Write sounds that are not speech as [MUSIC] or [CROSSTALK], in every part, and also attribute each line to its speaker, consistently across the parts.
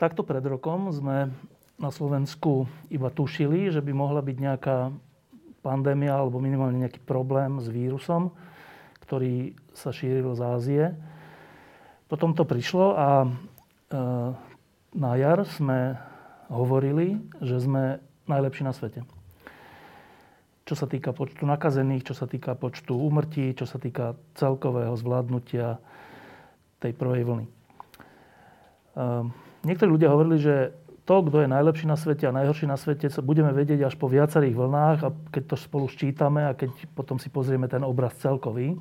Speaker 1: Takto pred rokom sme na Slovensku iba tušili, že by mohla byť nejaká pandémia alebo minimálne nejaký problém s vírusom, ktorý sa šíril z Ázie. Potom to prišlo a e, na jar sme hovorili, že sme najlepší na svete. Čo sa týka počtu nakazených, čo sa týka počtu úmrtí, čo sa týka celkového zvládnutia tej prvej vlny. E, Niektorí ľudia hovorili, že to, kto je najlepší na svete a najhorší na svete, sa budeme vedieť až po viacerých vlnách a keď to spolu ščítame a keď potom si pozrieme ten obraz celkový.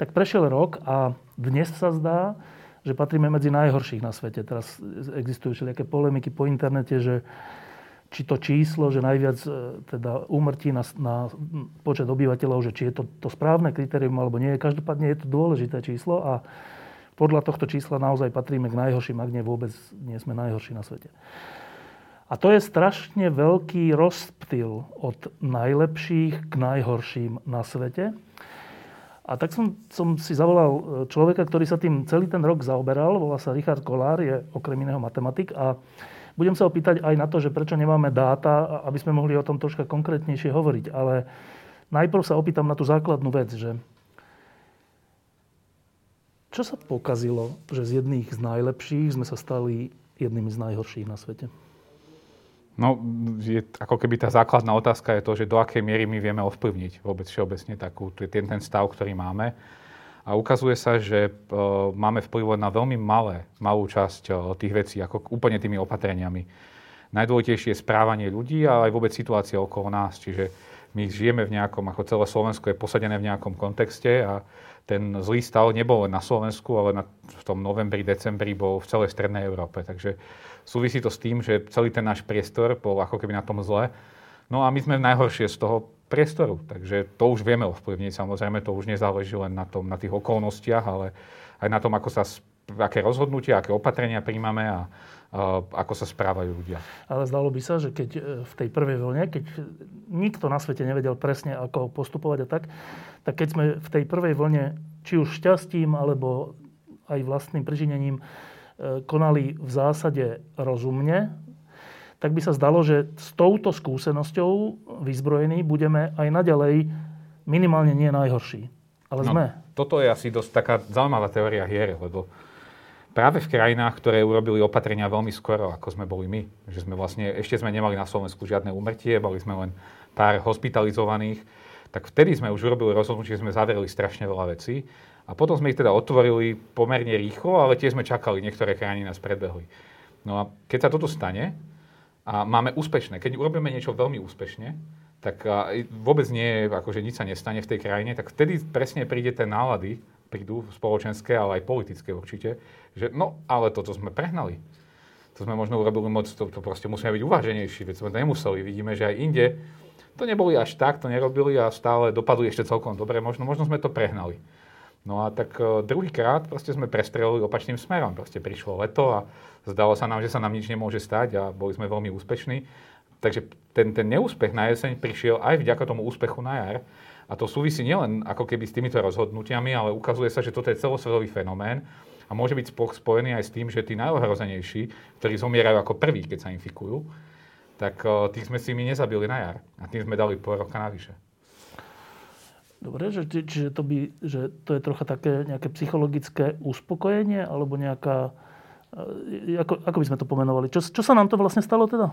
Speaker 1: Tak prešiel rok a dnes sa zdá, že patríme medzi najhorších na svete. Teraz existujú všelijaké polemiky po internete, že či to číslo, že najviac e, teda úmrtí na, na počet obyvateľov, že či je to, to správne kritérium alebo nie. Každopádne je to dôležité číslo a podľa tohto čísla naozaj patríme k najhorším, ak nie vôbec nie sme najhorší na svete. A to je strašne veľký rozptyl od najlepších k najhorším na svete. A tak som, som si zavolal e, človeka, ktorý sa tým celý ten rok zaoberal, volá sa Richard Kolár, je okrem iného matematik a budem sa opýtať aj na to, že prečo nemáme dáta, aby sme mohli o tom troška konkrétnejšie hovoriť. Ale najprv sa opýtam na tú základnú vec, že čo sa pokazilo, že z jedných z najlepších sme sa stali jednými z najhorších na svete?
Speaker 2: No, je, ako keby tá základná otázka je to, že do akej miery my vieme ovplyvniť vôbec všeobecne takú, ten, ten stav, ktorý máme. A ukazuje sa, že uh, máme vplyv na veľmi malé, malú časť uh, tých vecí, ako úplne tými opatreniami. Najdôležitejšie je správanie ľudí, ale aj vôbec situácia okolo nás. Čiže my žijeme v nejakom, ako celé Slovensko je posadené v nejakom kontexte a ten zlý stav nebol len na Slovensku, ale na, v tom novembri, decembri bol v celej Strednej Európe. Takže súvisí to s tým, že celý ten náš priestor bol ako keby na tom zle. No a my sme najhoršie z toho priestoru, takže to už vieme ovplyvniť. Samozrejme, to už nezáleží len na, tom, na tých okolnostiach, ale aj na tom, ako sa, aké rozhodnutia, aké opatrenia príjmame a, ako sa správajú ľudia.
Speaker 1: Ale zdalo by sa, že keď e, v tej prvej vlne, keď nikto na svete nevedel presne, ako postupovať a tak, tak keď sme v tej prvej vlne, či už šťastím, alebo aj vlastným prižinením, e, konali v zásade rozumne, tak by sa zdalo, že s touto skúsenosťou vyzbrojení budeme aj naďalej minimálne nie najhorší. Ale no, sme.
Speaker 2: Toto je asi dosť taká zaujímavá teória hier, lebo práve v krajinách, ktoré urobili opatrenia veľmi skoro, ako sme boli my. Že sme vlastne, ešte sme nemali na Slovensku žiadne úmrtie, boli sme len pár hospitalizovaných, tak vtedy sme už urobili rozhodnutie, že sme zavreli strašne veľa vecí. A potom sme ich teda otvorili pomerne rýchlo, ale tiež sme čakali, niektoré krajiny nás predbehli. No a keď sa toto stane a máme úspešné, keď urobíme niečo veľmi úspešne, tak vôbec nie, akože nič sa nestane v tej krajine, tak vtedy presne príde ten nálady, prídu spoločenské, ale aj politické určite, že no, ale toto sme prehnali. To sme možno urobili moc, to, to proste musíme byť uváženejší, veď sme to nemuseli. Vidíme, že aj inde to neboli až tak, to nerobili a stále dopadli ešte celkom dobre, možno, možno sme to prehnali. No a tak uh, druhýkrát proste sme prestrelili opačným smerom. Proste prišlo leto a zdalo sa nám, že sa nám nič nemôže stať a boli sme veľmi úspešní. Takže ten, ten neúspech na jeseň prišiel aj vďaka tomu úspechu na jar. A to súvisí nielen ako keby s týmito rozhodnutiami, ale ukazuje sa, že toto je celosvetový fenomén a môže byť spojený aj s tým, že tí najohrozenejší, ktorí zomierajú ako prví, keď sa infikujú, tak tých sme si my nezabili na jar. A tým sme dali pol roka navyše.
Speaker 1: Dobre, že, čiže to, by, že to je trocha také nejaké psychologické uspokojenie, alebo nejaká... E, ako, ako by sme to pomenovali? Čo, čo sa nám to vlastne stalo teda?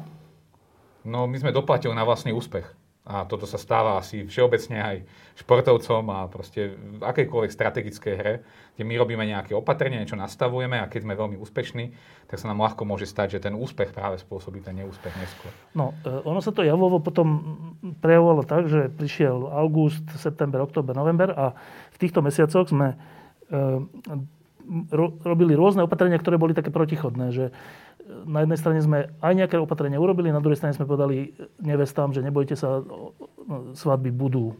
Speaker 2: No, my sme doplatili na vlastný úspech. A toto sa stáva asi všeobecne aj športovcom a proste v akejkoľvek strategickej hre, kde my robíme nejaké opatrenie, niečo nastavujeme a keď sme veľmi úspešní, tak sa nám ľahko môže stať, že ten úspech práve spôsobí ten neúspech neskôr.
Speaker 1: No, e, ono sa to javovo potom prejavovalo tak, že prišiel august, september, október, november a v týchto mesiacoch sme e, ro, robili rôzne opatrenia, ktoré boli také protichodné, že na jednej strane sme aj nejaké opatrenia urobili, na druhej strane sme povedali nevestám, že nebojte sa, svadby budú.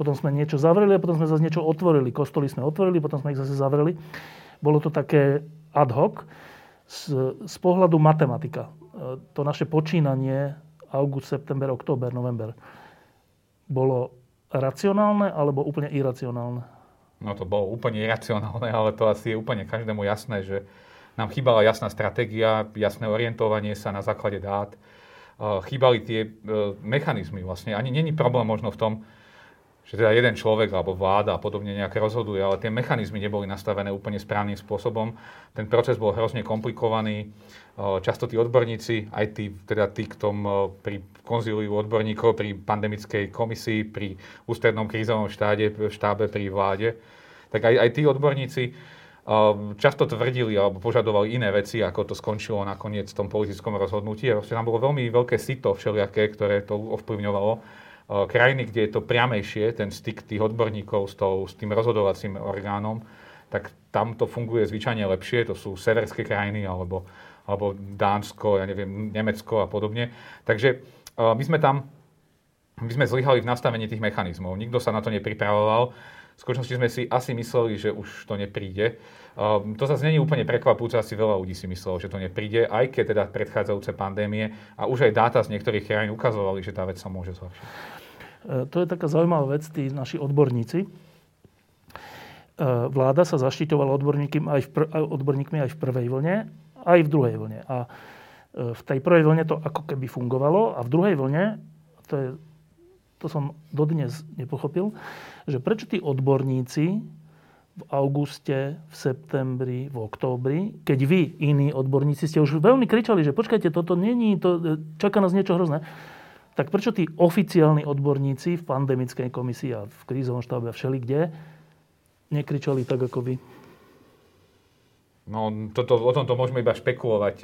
Speaker 1: Potom sme niečo zavreli a potom sme zase niečo otvorili. Kostoly sme otvorili, potom sme ich zase zavreli. Bolo to také ad hoc. Z, z pohľadu matematika, e, to naše počínanie august, september, október, november, bolo racionálne alebo úplne iracionálne?
Speaker 2: No to bolo úplne iracionálne, ale to asi je úplne každému jasné, že nám chýbala jasná stratégia, jasné orientovanie sa na základe dát. Chýbali tie e, mechanizmy vlastne. Ani není problém možno v tom, že teda jeden človek alebo vláda a podobne nejaké rozhoduje, ale tie mechanizmy neboli nastavené úplne správnym spôsobom. Ten proces bol hrozne komplikovaný. Často tí odborníci, aj tí, teda tí, kto pri konzíliu odborníkov, pri pandemickej komisii, pri ústrednom krízovom štáde, štábe, pri vláde, tak aj, aj tí odborníci často tvrdili alebo požadovali iné veci, ako to skončilo nakoniec v tom politickom rozhodnutí. A tam bolo veľmi veľké sito všelijaké, ktoré to ovplyvňovalo. Krajiny, kde je to priamejšie, ten styk tých odborníkov s, tou, s tým rozhodovacím orgánom, tak tam to funguje zvyčajne lepšie. To sú severské krajiny alebo, alebo Dánsko, ja neviem, Nemecko a podobne. Takže my sme tam my sme zlyhali v nastavení tých mechanizmov. Nikto sa na to nepripravoval. V skutočnosti sme si asi mysleli, že už to nepríde. Um, to zase není úplne prekvapujúce, asi veľa ľudí si myslelo, že to nepríde, aj keď teda predchádzajúce pandémie a už aj dáta z niektorých krajín ukazovali, že tá vec sa môže zhoršiť. E,
Speaker 1: to je taká zaujímavá vec, tí naši odborníci. E, vláda sa zaštiťovala odborníkmi aj, v pr- odborníkmi aj v prvej vlne, aj v druhej vlne. A e, v tej prvej vlne to ako keby fungovalo a v druhej vlne, to je to som dodnes nepochopil, že prečo tí odborníci v auguste, v septembri, v októbri, keď vy, iní odborníci, ste už veľmi kričali, že počkajte, toto není, to, čaká nás niečo hrozné, tak prečo tí oficiálni odborníci v pandemickej komisii a v krízovom štábe a všeli kde nekričali tak ako vy?
Speaker 2: No, toto, o tomto môžeme iba špekulovať.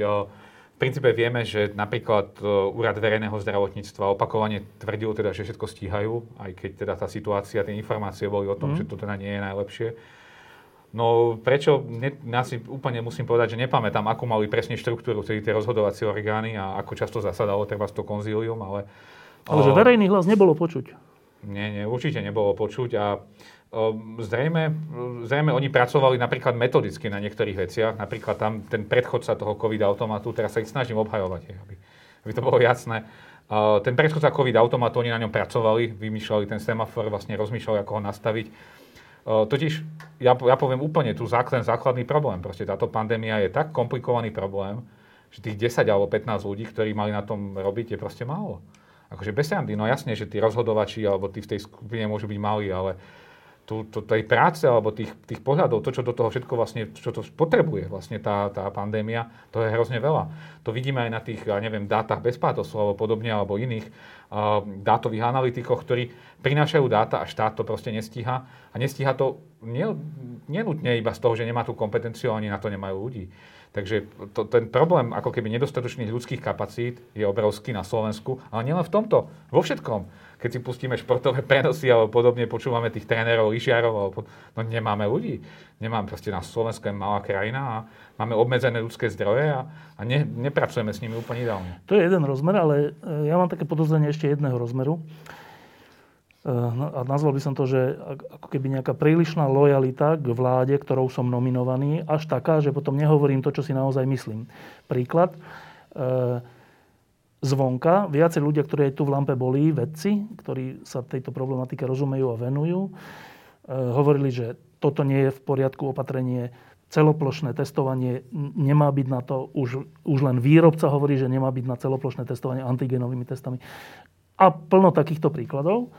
Speaker 2: V princípe vieme, že napríklad e, Úrad verejného zdravotníctva opakovane tvrdil teda, že všetko stíhajú, aj keď teda tá situácia, tie informácie boli o tom, mm. že to teda nie je najlepšie. No prečo, ne, ja si úplne musím povedať, že nepamätám, akú mali presne štruktúru tie rozhodovacie orgány a ako často zasadalo treba to konzílium, ale...
Speaker 1: Ale že verejný hlas nebolo počuť.
Speaker 2: Nie, nie, určite nebolo počuť a zrejme, zrejme oni pracovali napríklad metodicky na niektorých veciach. Napríklad tam ten predchodca toho COVID automatu, teraz sa ich snažím obhajovať, aby, aby to bolo jasné. Ten predchodca COVID automatu, oni na ňom pracovali, vymýšľali ten semafor, vlastne rozmýšľali, ako ho nastaviť. Ehm, totiž, ja, ja poviem úplne tu základ, základný problém. Proste táto pandémia je tak komplikovaný problém, že tých 10 alebo 15 ľudí, ktorí mali na tom robiť, je proste málo. Akože bez randy, no jasne, že tí rozhodovači alebo tí v tej skupine môžu byť malí, ale tú, tú, tej práce alebo tých, tých pohľadov, to, čo do toho všetko vlastne, čo to potrebuje vlastne tá, tá pandémia, to je hrozne veľa. To vidíme aj na tých, ja neviem, dátach bez alebo podobne, alebo iných dátových analytikoch, ktorí prinášajú dáta a štát to proste nestíha. A nestíha to nenutne iba z toho, že nemá tú kompetenciu, ani na to nemajú ľudí. Takže to, ten problém ako keby nedostatočných ľudských kapacít je obrovský na Slovensku, ale nielen v tomto, vo všetkom keď si pustíme športové prenosy alebo podobne, počúvame tých trénerov, lyžiarov, alebo, no nemáme ľudí. Nemáme proste na Slovensku je malá krajina a máme obmedzené ľudské zdroje a, a ne, nepracujeme s nimi úplne ideálne.
Speaker 1: To je jeden rozmer, ale e, ja mám také podozrenie ešte jedného rozmeru. E, no, a nazval by som to, že ako keby nejaká prílišná lojalita k vláde, ktorou som nominovaný, až taká, že potom nehovorím to, čo si naozaj myslím. Príklad. E, zvonka. Viacej ľudia, ktorí aj tu v Lampe boli, vedci, ktorí sa tejto problematike rozumejú a venujú, e, hovorili, že toto nie je v poriadku opatrenie, celoplošné testovanie nemá byť na to, už, už len výrobca hovorí, že nemá byť na celoplošné testovanie antigenovými testami. A plno takýchto príkladov.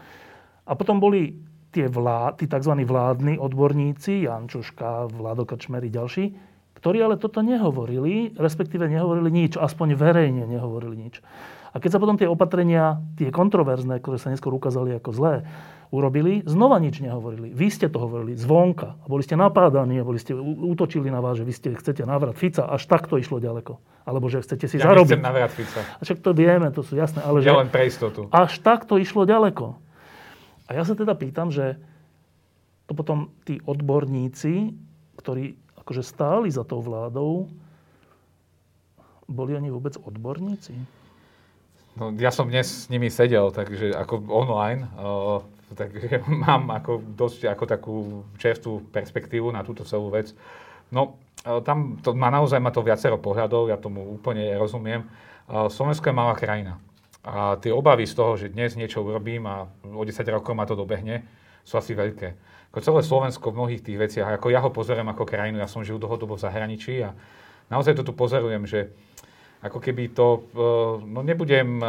Speaker 1: A potom boli tie, vlá, tí tzv. vládni odborníci, Jančuška, Vlado Krčmery, ďalší, ktorí ale toto nehovorili, respektíve nehovorili nič, aspoň verejne nehovorili nič. A keď sa potom tie opatrenia, tie kontroverzné, ktoré sa neskôr ukázali ako zlé, urobili, znova nič nehovorili. Vy ste to hovorili zvonka a boli ste napádaní a boli ste útočili na vás, že vy ste chcete návrat Fica, až takto išlo ďaleko. Alebo že chcete si
Speaker 2: ja
Speaker 1: zarobiť.
Speaker 2: návrat Fica.
Speaker 1: A však to vieme, to sú jasné. Ale
Speaker 2: ja že len pre istotu.
Speaker 1: Až takto išlo ďaleko. A ja sa teda pýtam, že to potom tí odborníci, ktorí akože stáli za tou vládou, boli oni vôbec odborníci?
Speaker 2: No, ja som dnes s nimi sedel, takže ako online, uh, takže [LAUGHS] mám ako dosť ako takú čerstvú perspektívu na túto celú vec. No, uh, tam to má naozaj má to viacero pohľadov, ja tomu úplne rozumiem. Uh, Slovensko je malá krajina. A tie obavy z toho, že dnes niečo urobím a o 10 rokov ma to dobehne, sú asi veľké. Ako celé Slovensko v mnohých tých veciach, ako ja ho pozorujem ako krajinu, ja som žil dlhodobo v zahraničí a naozaj to tu pozorujem, že ako keby to, e, no nebudem e,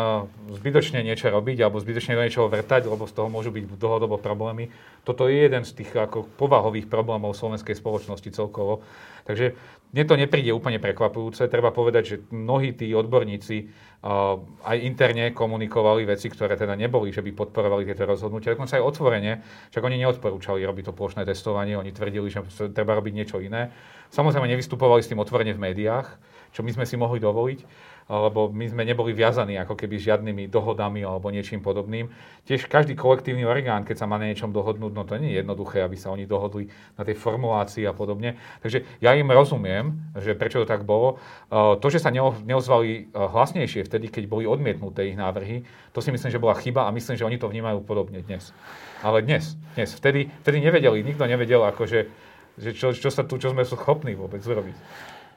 Speaker 2: zbytočne niečo robiť alebo zbytočne do niečoho vrtať, lebo z toho môžu byť dlhodobo problémy. Toto je jeden z tých ako povahových problémov slovenskej spoločnosti celkovo. Takže mne to nepríde úplne prekvapujúce. Treba povedať, že mnohí tí odborníci uh, aj interne komunikovali veci, ktoré teda neboli, že by podporovali tieto rozhodnutia. Dokonca aj otvorene, však oni neodporúčali robiť to plošné testovanie, oni tvrdili, že treba robiť niečo iné. Samozrejme nevystupovali s tým otvorene v médiách, čo my sme si mohli dovoliť, lebo my sme neboli viazaní ako keby žiadnymi dohodami alebo niečím podobným. Tiež každý kolektívny orgán, keď sa má na niečom dohodnúť, no to nie je jednoduché, aby sa oni dohodli na tej formulácii a podobne. Takže ja im rozumiem, že prečo to tak bolo. To, že sa neozvali hlasnejšie vtedy, keď boli odmietnuté ich návrhy, to si myslím, že bola chyba a myslím, že oni to vnímajú podobne dnes. Ale dnes, dnes, vtedy, vtedy nevedeli, nikto nevedel, akože, že čo, čo, sa tu, čo sme schopní vôbec zrobiť.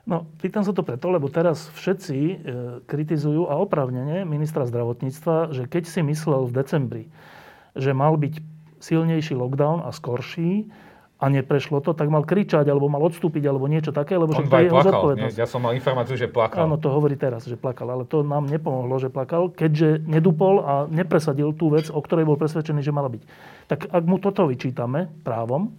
Speaker 1: No, pýtam sa to preto, lebo teraz všetci e, kritizujú a opravnene ministra zdravotníctva, že keď si myslel v decembri, že mal byť silnejší lockdown a skorší a neprešlo to, tak mal kričať, alebo mal odstúpiť, alebo niečo také, lebo
Speaker 2: On to je jeho zodpovednosť. Ja som mal informáciu, že plakal.
Speaker 1: Áno, to hovorí teraz, že plakal, ale to nám nepomohlo, že plakal, keďže nedupol a nepresadil tú vec, o ktorej bol presvedčený, že mala byť. Tak ak mu toto vyčítame právom,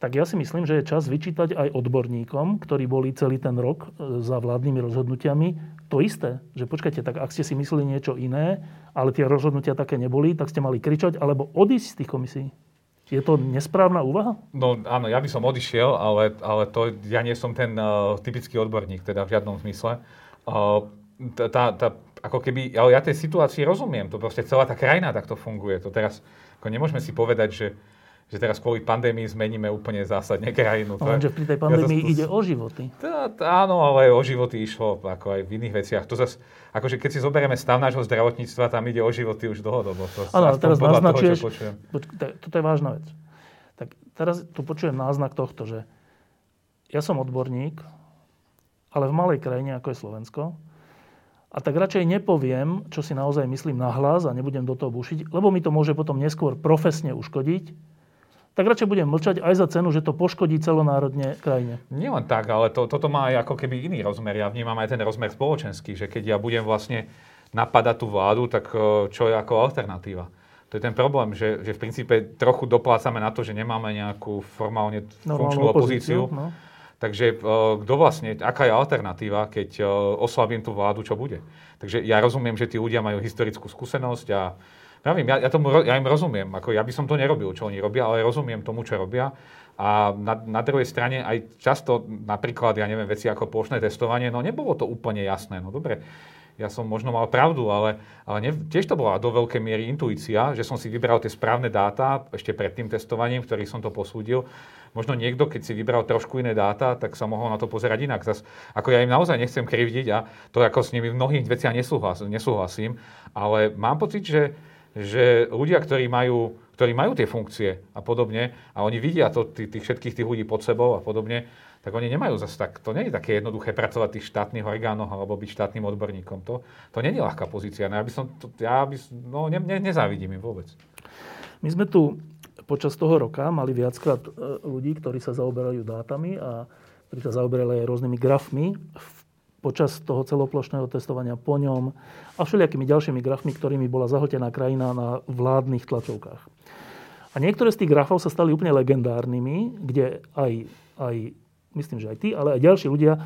Speaker 1: tak ja si myslím, že je čas vyčítať aj odborníkom, ktorí boli celý ten rok e, za vládnymi rozhodnutiami, to isté. Že počkajte, tak ak ste si mysleli niečo iné, ale tie rozhodnutia také neboli, tak ste mali kričať alebo odísť z tých komisí. Je to nesprávna úvaha?
Speaker 2: No áno, ja by som odišiel, ale, ale to, ja nie som ten uh, typický odborník, teda v žiadnom zmysle. Uh, tá, tá, ako keby, ale ja tej situácii rozumiem, to proste celá tá krajina takto funguje. To teraz, ako nemôžeme si povedať, že že teraz kvôli pandémii zmeníme úplne zásadne [LAUGHS] krajinu.
Speaker 1: No, lenže pri tej pandémii ja to, ide o životy.
Speaker 2: Tá, tá, áno, ale o životy išlo ako aj v iných veciach. To zase, akože keď si zoberieme stav nášho zdravotníctva, tam ide o životy už dlhodobo.
Speaker 1: Áno, teraz naznačuješ, toho, poč, toto je vážna vec. Tak teraz tu počujem náznak tohto, že ja som odborník, ale v malej krajine, ako je Slovensko, a tak radšej nepoviem, čo si naozaj myslím na hlas a nebudem do toho bušiť, lebo mi to môže potom neskôr profesne uškodiť, tak radšej budem mlčať aj za cenu, že to poškodí celonárodne krajine.
Speaker 2: Nie len tak, ale to, toto má aj ako keby iný rozmer. Ja vnímam aj ten rozmer spoločenský, že keď ja budem vlastne napadať tú vládu, tak e, čo je ako alternatíva? To je ten problém, že, že v princípe trochu doplácame na to, že nemáme nejakú formálne funkčnú opozíciu. opozíciu no. Takže e, kto vlastne, aká je alternatíva, keď e, oslabím tú vládu, čo bude? Takže ja rozumiem, že tí ľudia majú historickú skúsenosť a Pravím, ja, ja, tomu, ja im rozumiem. Ako ja by som to nerobil, čo oni robia, ale rozumiem tomu, čo robia. A na, na druhej strane aj často napríklad, ja neviem, veci ako plošné testovanie, no nebolo to úplne jasné. No dobre, ja som možno mal pravdu, ale, ale ne, tiež to bola do veľkej miery intuícia, že som si vybral tie správne dáta ešte pred tým testovaním, v ktorých som to posúdil. Možno niekto, keď si vybral trošku iné dáta, tak sa mohol na to pozerať inak. Zas, ako ja im naozaj nechcem krivdiť a to ako s nimi v mnohých veciach nesúhlas, nesúhlasím, ale mám pocit, že že ľudia, ktorí majú, ktorí majú tie funkcie a podobne, a oni vidia to, tých, tých všetkých tých ľudí pod sebou a podobne, tak oni nemajú zase tak, to nie je také jednoduché pracovať v tých štátnych orgánoch alebo byť štátnym odborníkom. To, to nie je ľahká pozícia. No ja by som, to, ja by, no ne, ne, nezávidím im vôbec.
Speaker 1: My sme tu počas toho roka mali viackrát e, ľudí, ktorí sa zaoberajú dátami a ktorí sa zaoberali aj rôznymi grafmi v počas toho celoplošného testovania po ňom a všelijakými ďalšími grafmi, ktorými bola zahltená krajina na vládnych tlačovkách. A niektoré z tých grafov sa stali úplne legendárnymi, kde aj, aj myslím, že aj tí, ale aj ďalší ľudia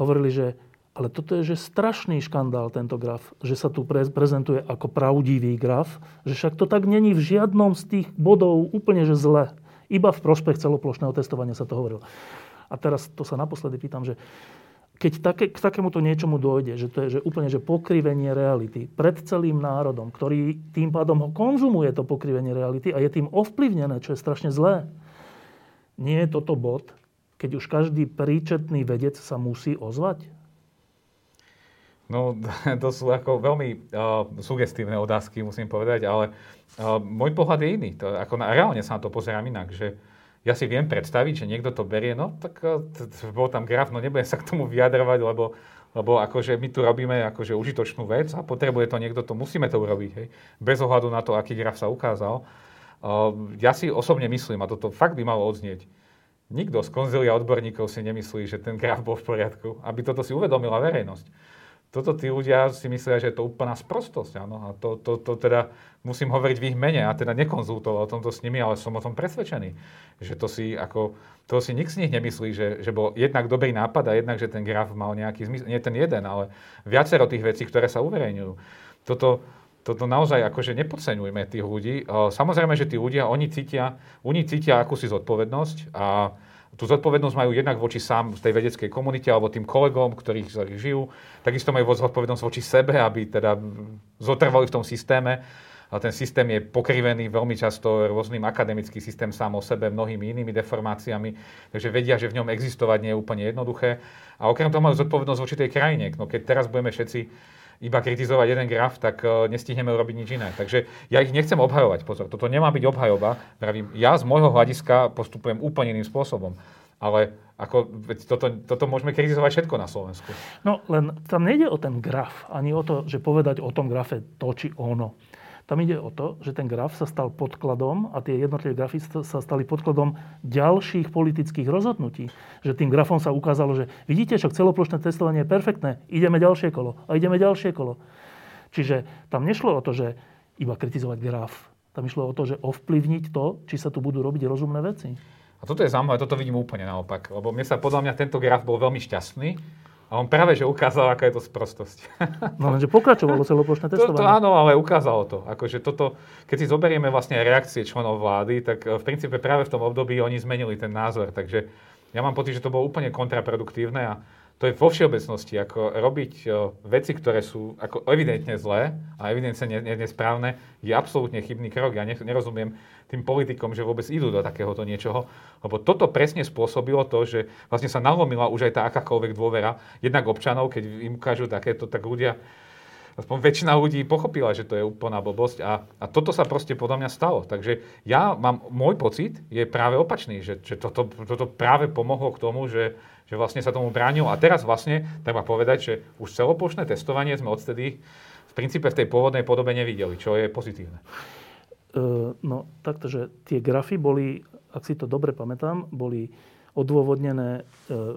Speaker 1: hovorili, že ale toto je že strašný škandál, tento graf, že sa tu prezentuje ako pravdivý graf, že však to tak není v žiadnom z tých bodov úplne že zle. Iba v prospech celoplošného testovania sa to hovorilo. A teraz to sa naposledy pýtam, že keď také, k takémuto niečomu dojde, že to je že úplne že pokrivenie reality pred celým národom, ktorý tým pádom ho konzumuje to pokrivenie reality a je tým ovplyvnené, čo je strašne zlé. Nie je toto bod, keď už každý príčetný vedec sa musí ozvať?
Speaker 2: No, [LAUGHS] to sú ako veľmi uh, sugestívne otázky, musím povedať, ale uh, môj pohľad je iný. To, ako na, reálne sa na to pozerám inak, že ja si viem predstaviť, že niekto to berie, no tak uh, bol tam graf, no nebudem sa k tomu vyjadrovať, lebo, lebo akože my tu robíme akože užitočnú vec a potrebuje to niekto, to musíme to urobiť, hej, bez ohľadu na to, aký graf sa ukázal. Uh, ja si osobne myslím, a toto fakt by malo odznieť, nikto z konzilia odborníkov si nemyslí, že ten graf bol v poriadku, aby toto si uvedomila verejnosť toto tí ľudia si myslia, že je to úplná sprostosť. Áno? A to, to, to teda musím hovoriť v ich mene. A teda nekonzultoval o tomto s nimi, ale som o tom presvedčený. Že to si ako, to si nik z nich nemyslí, že, že bol jednak dobrý nápad a jednak, že ten graf mal nejaký zmysel. Nie ten jeden, ale viacero tých vecí, ktoré sa uverejňujú. Toto, toto naozaj akože nepodceňujme tých ľudí. Samozrejme, že tí ľudia, oni cítia, oni cítia akúsi zodpovednosť a tú zodpovednosť majú jednak voči sám tej vedeckej komunite alebo tým kolegom, ktorých, ktorých žijú. Takisto majú zodpovednosť voči sebe, aby teda zotrvali v tom systéme. A ten systém je pokrivený veľmi často rôznym akademický systém sám o sebe, mnohými inými deformáciami, takže vedia, že v ňom existovať nie je úplne jednoduché. A okrem toho majú zodpovednosť voči tej krajine. No keď teraz budeme všetci iba kritizovať jeden graf, tak uh, nestihneme urobiť nič iné. Takže ja ich nechcem obhajovať, pozor, toto nemá byť obhajoba. Pravím, ja z môjho hľadiska postupujem úplne iným spôsobom. Ale ako, toto, toto môžeme kritizovať všetko na Slovensku.
Speaker 1: No len tam nejde o ten graf, ani o to, že povedať o tom grafe to či ono. Tam ide o to, že ten graf sa stal podkladom a tie jednotlivé grafy sa stali podkladom ďalších politických rozhodnutí. Že tým grafom sa ukázalo, že vidíte, však celoplošné testovanie je perfektné, ideme ďalšie kolo a ideme ďalšie kolo. Čiže tam nešlo o to, že iba kritizovať graf. Tam išlo o to, že ovplyvniť to, či sa tu budú robiť rozumné veci.
Speaker 2: A toto je zaujímavé, toto vidím úplne naopak. Lebo mne sa podľa mňa tento graf bol veľmi šťastný, a on práve, že ukázal, aká je to sprostosť. [LAUGHS]
Speaker 1: No lenže pokračovalo celoplošné testovanie.
Speaker 2: To, to áno, ale ukázalo to. Akože toto, keď si zoberieme vlastne reakcie členov vlády, tak eh, v princípe práve v tom období oni zmenili ten názor. Takže ja mám pocit, že to bolo úplne kontraproduktívne a to je vo všeobecnosti, ako robiť uh, veci, ktoré sú ako evidentne zlé a evidentne ne, ne, nesprávne, je absolútne chybný krok. Ja ne, nerozumiem tým politikom, že vôbec idú do takéhoto niečoho, lebo toto presne spôsobilo to, že vlastne sa nalomila už aj tá akákoľvek dôvera jednak občanov, keď im ukážu takéto, tak ľudia aspoň väčšina ľudí pochopila, že to je úplná blbosť a, a toto sa proste podľa mňa stalo. Takže ja mám, môj pocit je práve opačný, že, že toto, toto práve pomohlo k tomu, že, že vlastne sa tomu bránil. A teraz vlastne treba povedať, že už celoplošné testovanie sme odtedy v princípe v tej pôvodnej podobe nevideli, čo je pozitívne.
Speaker 1: Uh, no takto, že tie grafy boli, ak si to dobre pamätám, boli odôvodnené uh,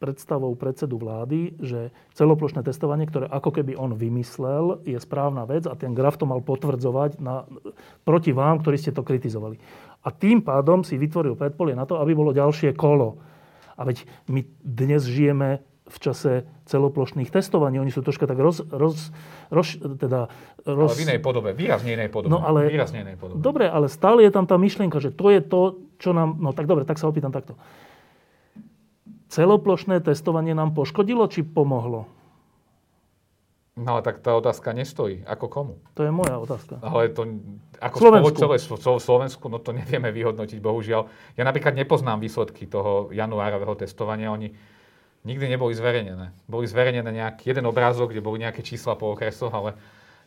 Speaker 1: predstavou predsedu vlády, že celoplošné testovanie, ktoré ako keby on vymyslel, je správna vec a ten graf to mal potvrdzovať na, proti vám, ktorí ste to kritizovali. A tým pádom si vytvoril predpolie na to, aby bolo ďalšie kolo. A veď my dnes žijeme v čase celoplošných testovaní. Oni sú troška tak roz, roz, roz, teda
Speaker 2: roz... Ale v inej podobe, výrazne inej podobe.
Speaker 1: No ale,
Speaker 2: výrazne inej podobe.
Speaker 1: Dobre, ale stále je tam tá myšlienka, že to je to, čo nám... No tak dobre, tak sa opýtam takto. Celoplošné testovanie nám poškodilo, či pomohlo?
Speaker 2: No tak tá otázka nestojí. Ako komu?
Speaker 1: To je moja otázka.
Speaker 2: Ale to ako Slovensku. celé Slovensku, no to nevieme vyhodnotiť, bohužiaľ. Ja napríklad nepoznám výsledky toho januárového testovania. Oni nikdy neboli zverejnené. Boli zverejnené nejaký jeden obrázok, kde boli nejaké čísla po okresoch, ale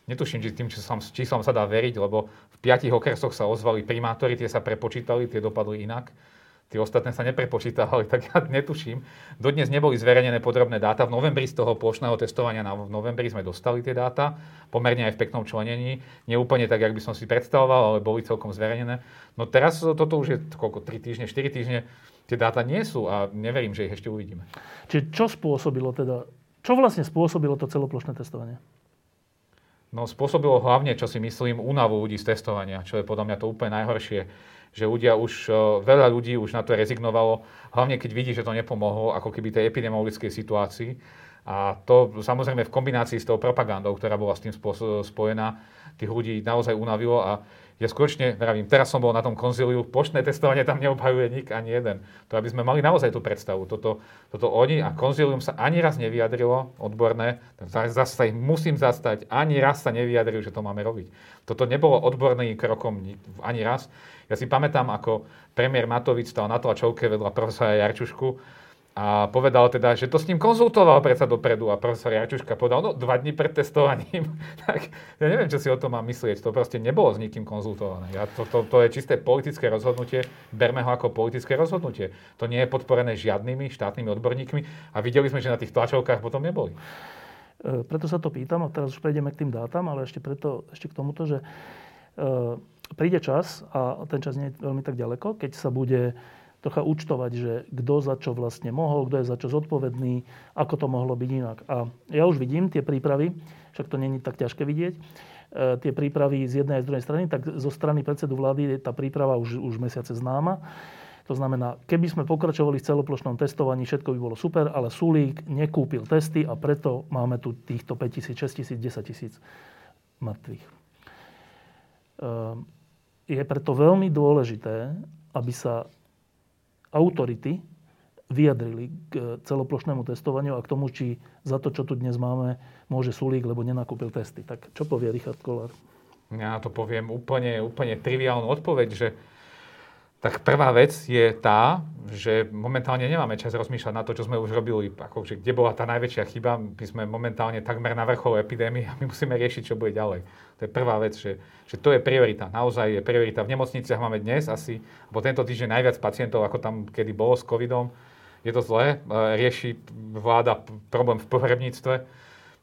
Speaker 2: netuším, či tým číslom, číslom sa dá veriť, lebo v piatich okresoch sa ozvali primátori, tie sa prepočítali, tie dopadli inak Tie ostatné sa neprepočítavali, [LAUGHS] tak ja netuším. Dodnes neboli zverejnené podrobné dáta. V novembri z toho plošného testovania, v novembri sme dostali tie dáta, pomerne aj v peknom členení. Nie úplne tak, jak by som si predstavoval, ale boli celkom zverejnené. No teraz toto už je koľko, 3 týždne, 4 týždne, tie dáta nie sú a neverím, že ich ešte uvidíme.
Speaker 1: Čiže čo spôsobilo teda, čo vlastne spôsobilo to celoplošné testovanie?
Speaker 2: No spôsobilo hlavne, čo si myslím, únavu ľudí z testovania, čo je podľa mňa to úplne najhoršie že ľudia už, e, veľa ľudí už na to rezignovalo, hlavne keď vidí, že to nepomohlo, ako keby tej epidemiologickej situácii. A to samozrejme v kombinácii s tou propagandou, ktorá bola s tým spojená, tých ľudí naozaj unavilo a ja skutočne, vravím, teraz som bol na tom konzíliu, poštné testovanie tam neobhajuje nik ani jeden. To aby sme mali naozaj tú predstavu. Toto, toto oni a konzílium sa ani raz nevyjadrilo, odborné, zase sa musím zastať, ani raz sa nevyjadrili, že to máme robiť. Toto nebolo odborným krokom ani raz. Ja si pamätám, ako premiér Matovič stal na tlačovke vedľa profesora Jarčušku a povedal teda, že to s ním konzultoval predsa dopredu a profesor Jarčuška povedal, no dva dní pred testovaním. [LAUGHS] tak ja neviem, čo si o tom mám myslieť. To proste nebolo s nikým konzultované. Ja, to, to, to je čisté politické rozhodnutie. Berme ho ako politické rozhodnutie. To nie je podporené žiadnymi štátnymi odborníkmi a videli sme, že na tých tlačovkách potom neboli.
Speaker 1: E, preto sa to pýtam a teraz už prejdeme k tým dátam, ale ešte, preto, ešte k tomuto, že e, príde čas a ten čas nie je veľmi tak ďaleko, keď sa bude trocha účtovať, že kto za čo vlastne mohol, kto je za čo zodpovedný, ako to mohlo byť inak. A ja už vidím tie prípravy, však to není tak ťažké vidieť, e, tie prípravy z jednej a z druhej strany, tak zo strany predsedu vlády je tá príprava už, už mesiace známa. To znamená, keby sme pokračovali v celoplošnom testovaní, všetko by bolo super, ale Sulík nekúpil testy a preto máme tu týchto 5 tisíc, 6 tisíc, 10 tisíc mŕtvych. E, je preto veľmi dôležité, aby sa autority vyjadrili k celoplošnému testovaniu a k tomu, či za to, čo tu dnes máme, môže Sulík, lebo nenakúpil testy. Tak čo povie Richard Kolár?
Speaker 2: Ja to poviem úplne, úplne triviálnu odpoveď, že tak prvá vec je tá, že momentálne nemáme čas rozmýšľať na to, čo sme už robili, ako, kde bola tá najväčšia chyba. My sme momentálne takmer na vrchole epidémie a my musíme riešiť, čo bude ďalej. To je prvá vec, že, že to je priorita. Naozaj je priorita. V nemocniciach máme dnes asi, alebo tento týždeň najviac pacientov, ako tam kedy bolo s covidom. Je to zlé, e, rieši vláda problém v pohrebníctve.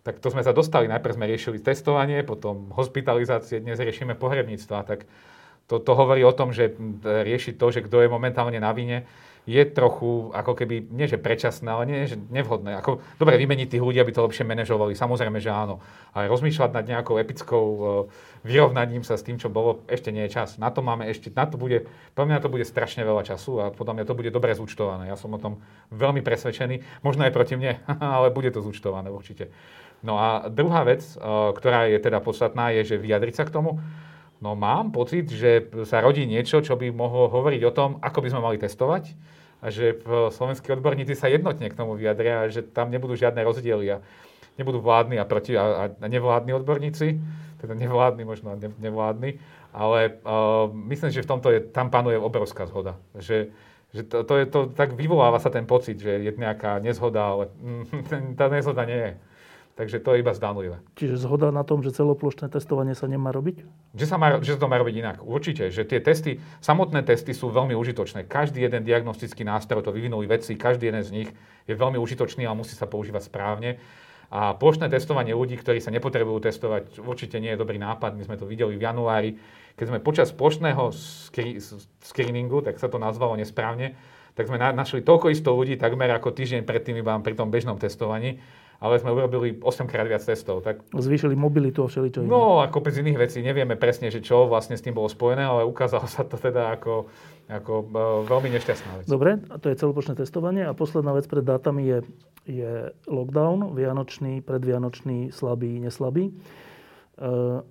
Speaker 2: Tak to sme sa dostali. Najprv sme riešili testovanie, potom hospitalizácie, dnes riešime pohrebníctva. Tak to, to hovorí o tom, že riešiť to, že kto je momentálne na vine, je trochu ako keby, nie že predčasné, ale nie že nevhodné. Ako, dobre, vymeniť tých ľudí, aby to lepšie manažovali, samozrejme, že áno. Ale rozmýšľať nad nejakou epickou uh, vyrovnaním sa s tým, čo bolo, ešte nie je čas. Na to máme ešte, na to bude, podľa mňa to bude strašne veľa času a podľa mňa to bude dobre zúčtované. Ja som o tom veľmi presvedčený. Možno aj proti mne, [LAUGHS] ale bude to zúčtované určite. No a druhá vec, uh, ktorá je teda podstatná, je, že vyjadriť sa k tomu. No mám pocit, že sa rodí niečo, čo by mohlo hovoriť o tom, ako by sme mali testovať a že slovenskí odborníci sa jednotne k tomu vyjadria, že tam nebudú žiadne rozdiely a nebudú vládni a, proti, a, a nevládni odborníci, teda nevládni, možno ne, nevládni, ale uh, myslím, že v tomto je, tam panuje obrovská zhoda. Že, že to, to, je, to tak vyvoláva sa ten pocit, že je nejaká nezhoda, ale mm, [LAUGHS] tá nezhoda nie je. Takže to je iba zdanlivé.
Speaker 1: Čiže zhoda na tom, že celoplošné testovanie sa nemá robiť?
Speaker 2: Že sa, má, že sa to má robiť inak. Určite. Že tie testy, samotné testy sú veľmi užitočné. Každý jeden diagnostický nástroj, to vyvinuli vedci, každý jeden z nich je veľmi užitočný a musí sa používať správne. A plošné testovanie ľudí, ktorí sa nepotrebujú testovať, určite nie je dobrý nápad. My sme to videli v januári, keď sme počas plošného screeningu, tak sa to nazvalo nesprávne, tak sme našli toľko isto ľudí takmer ako týždeň predtým iba pri tom bežnom testovaní ale sme urobili 8 krát viac testov. Tak...
Speaker 1: Zvýšili mobilitu a všeličo
Speaker 2: iné. No a kopec iných vecí. Nevieme presne, že čo vlastne s tým bolo spojené, ale ukázalo sa to teda ako, ako uh, veľmi nešťastná vec.
Speaker 1: Dobre, a to je celopočné testovanie. A posledná vec pred dátami je, je lockdown, vianočný, predvianočný, slabý, neslabý. Uh,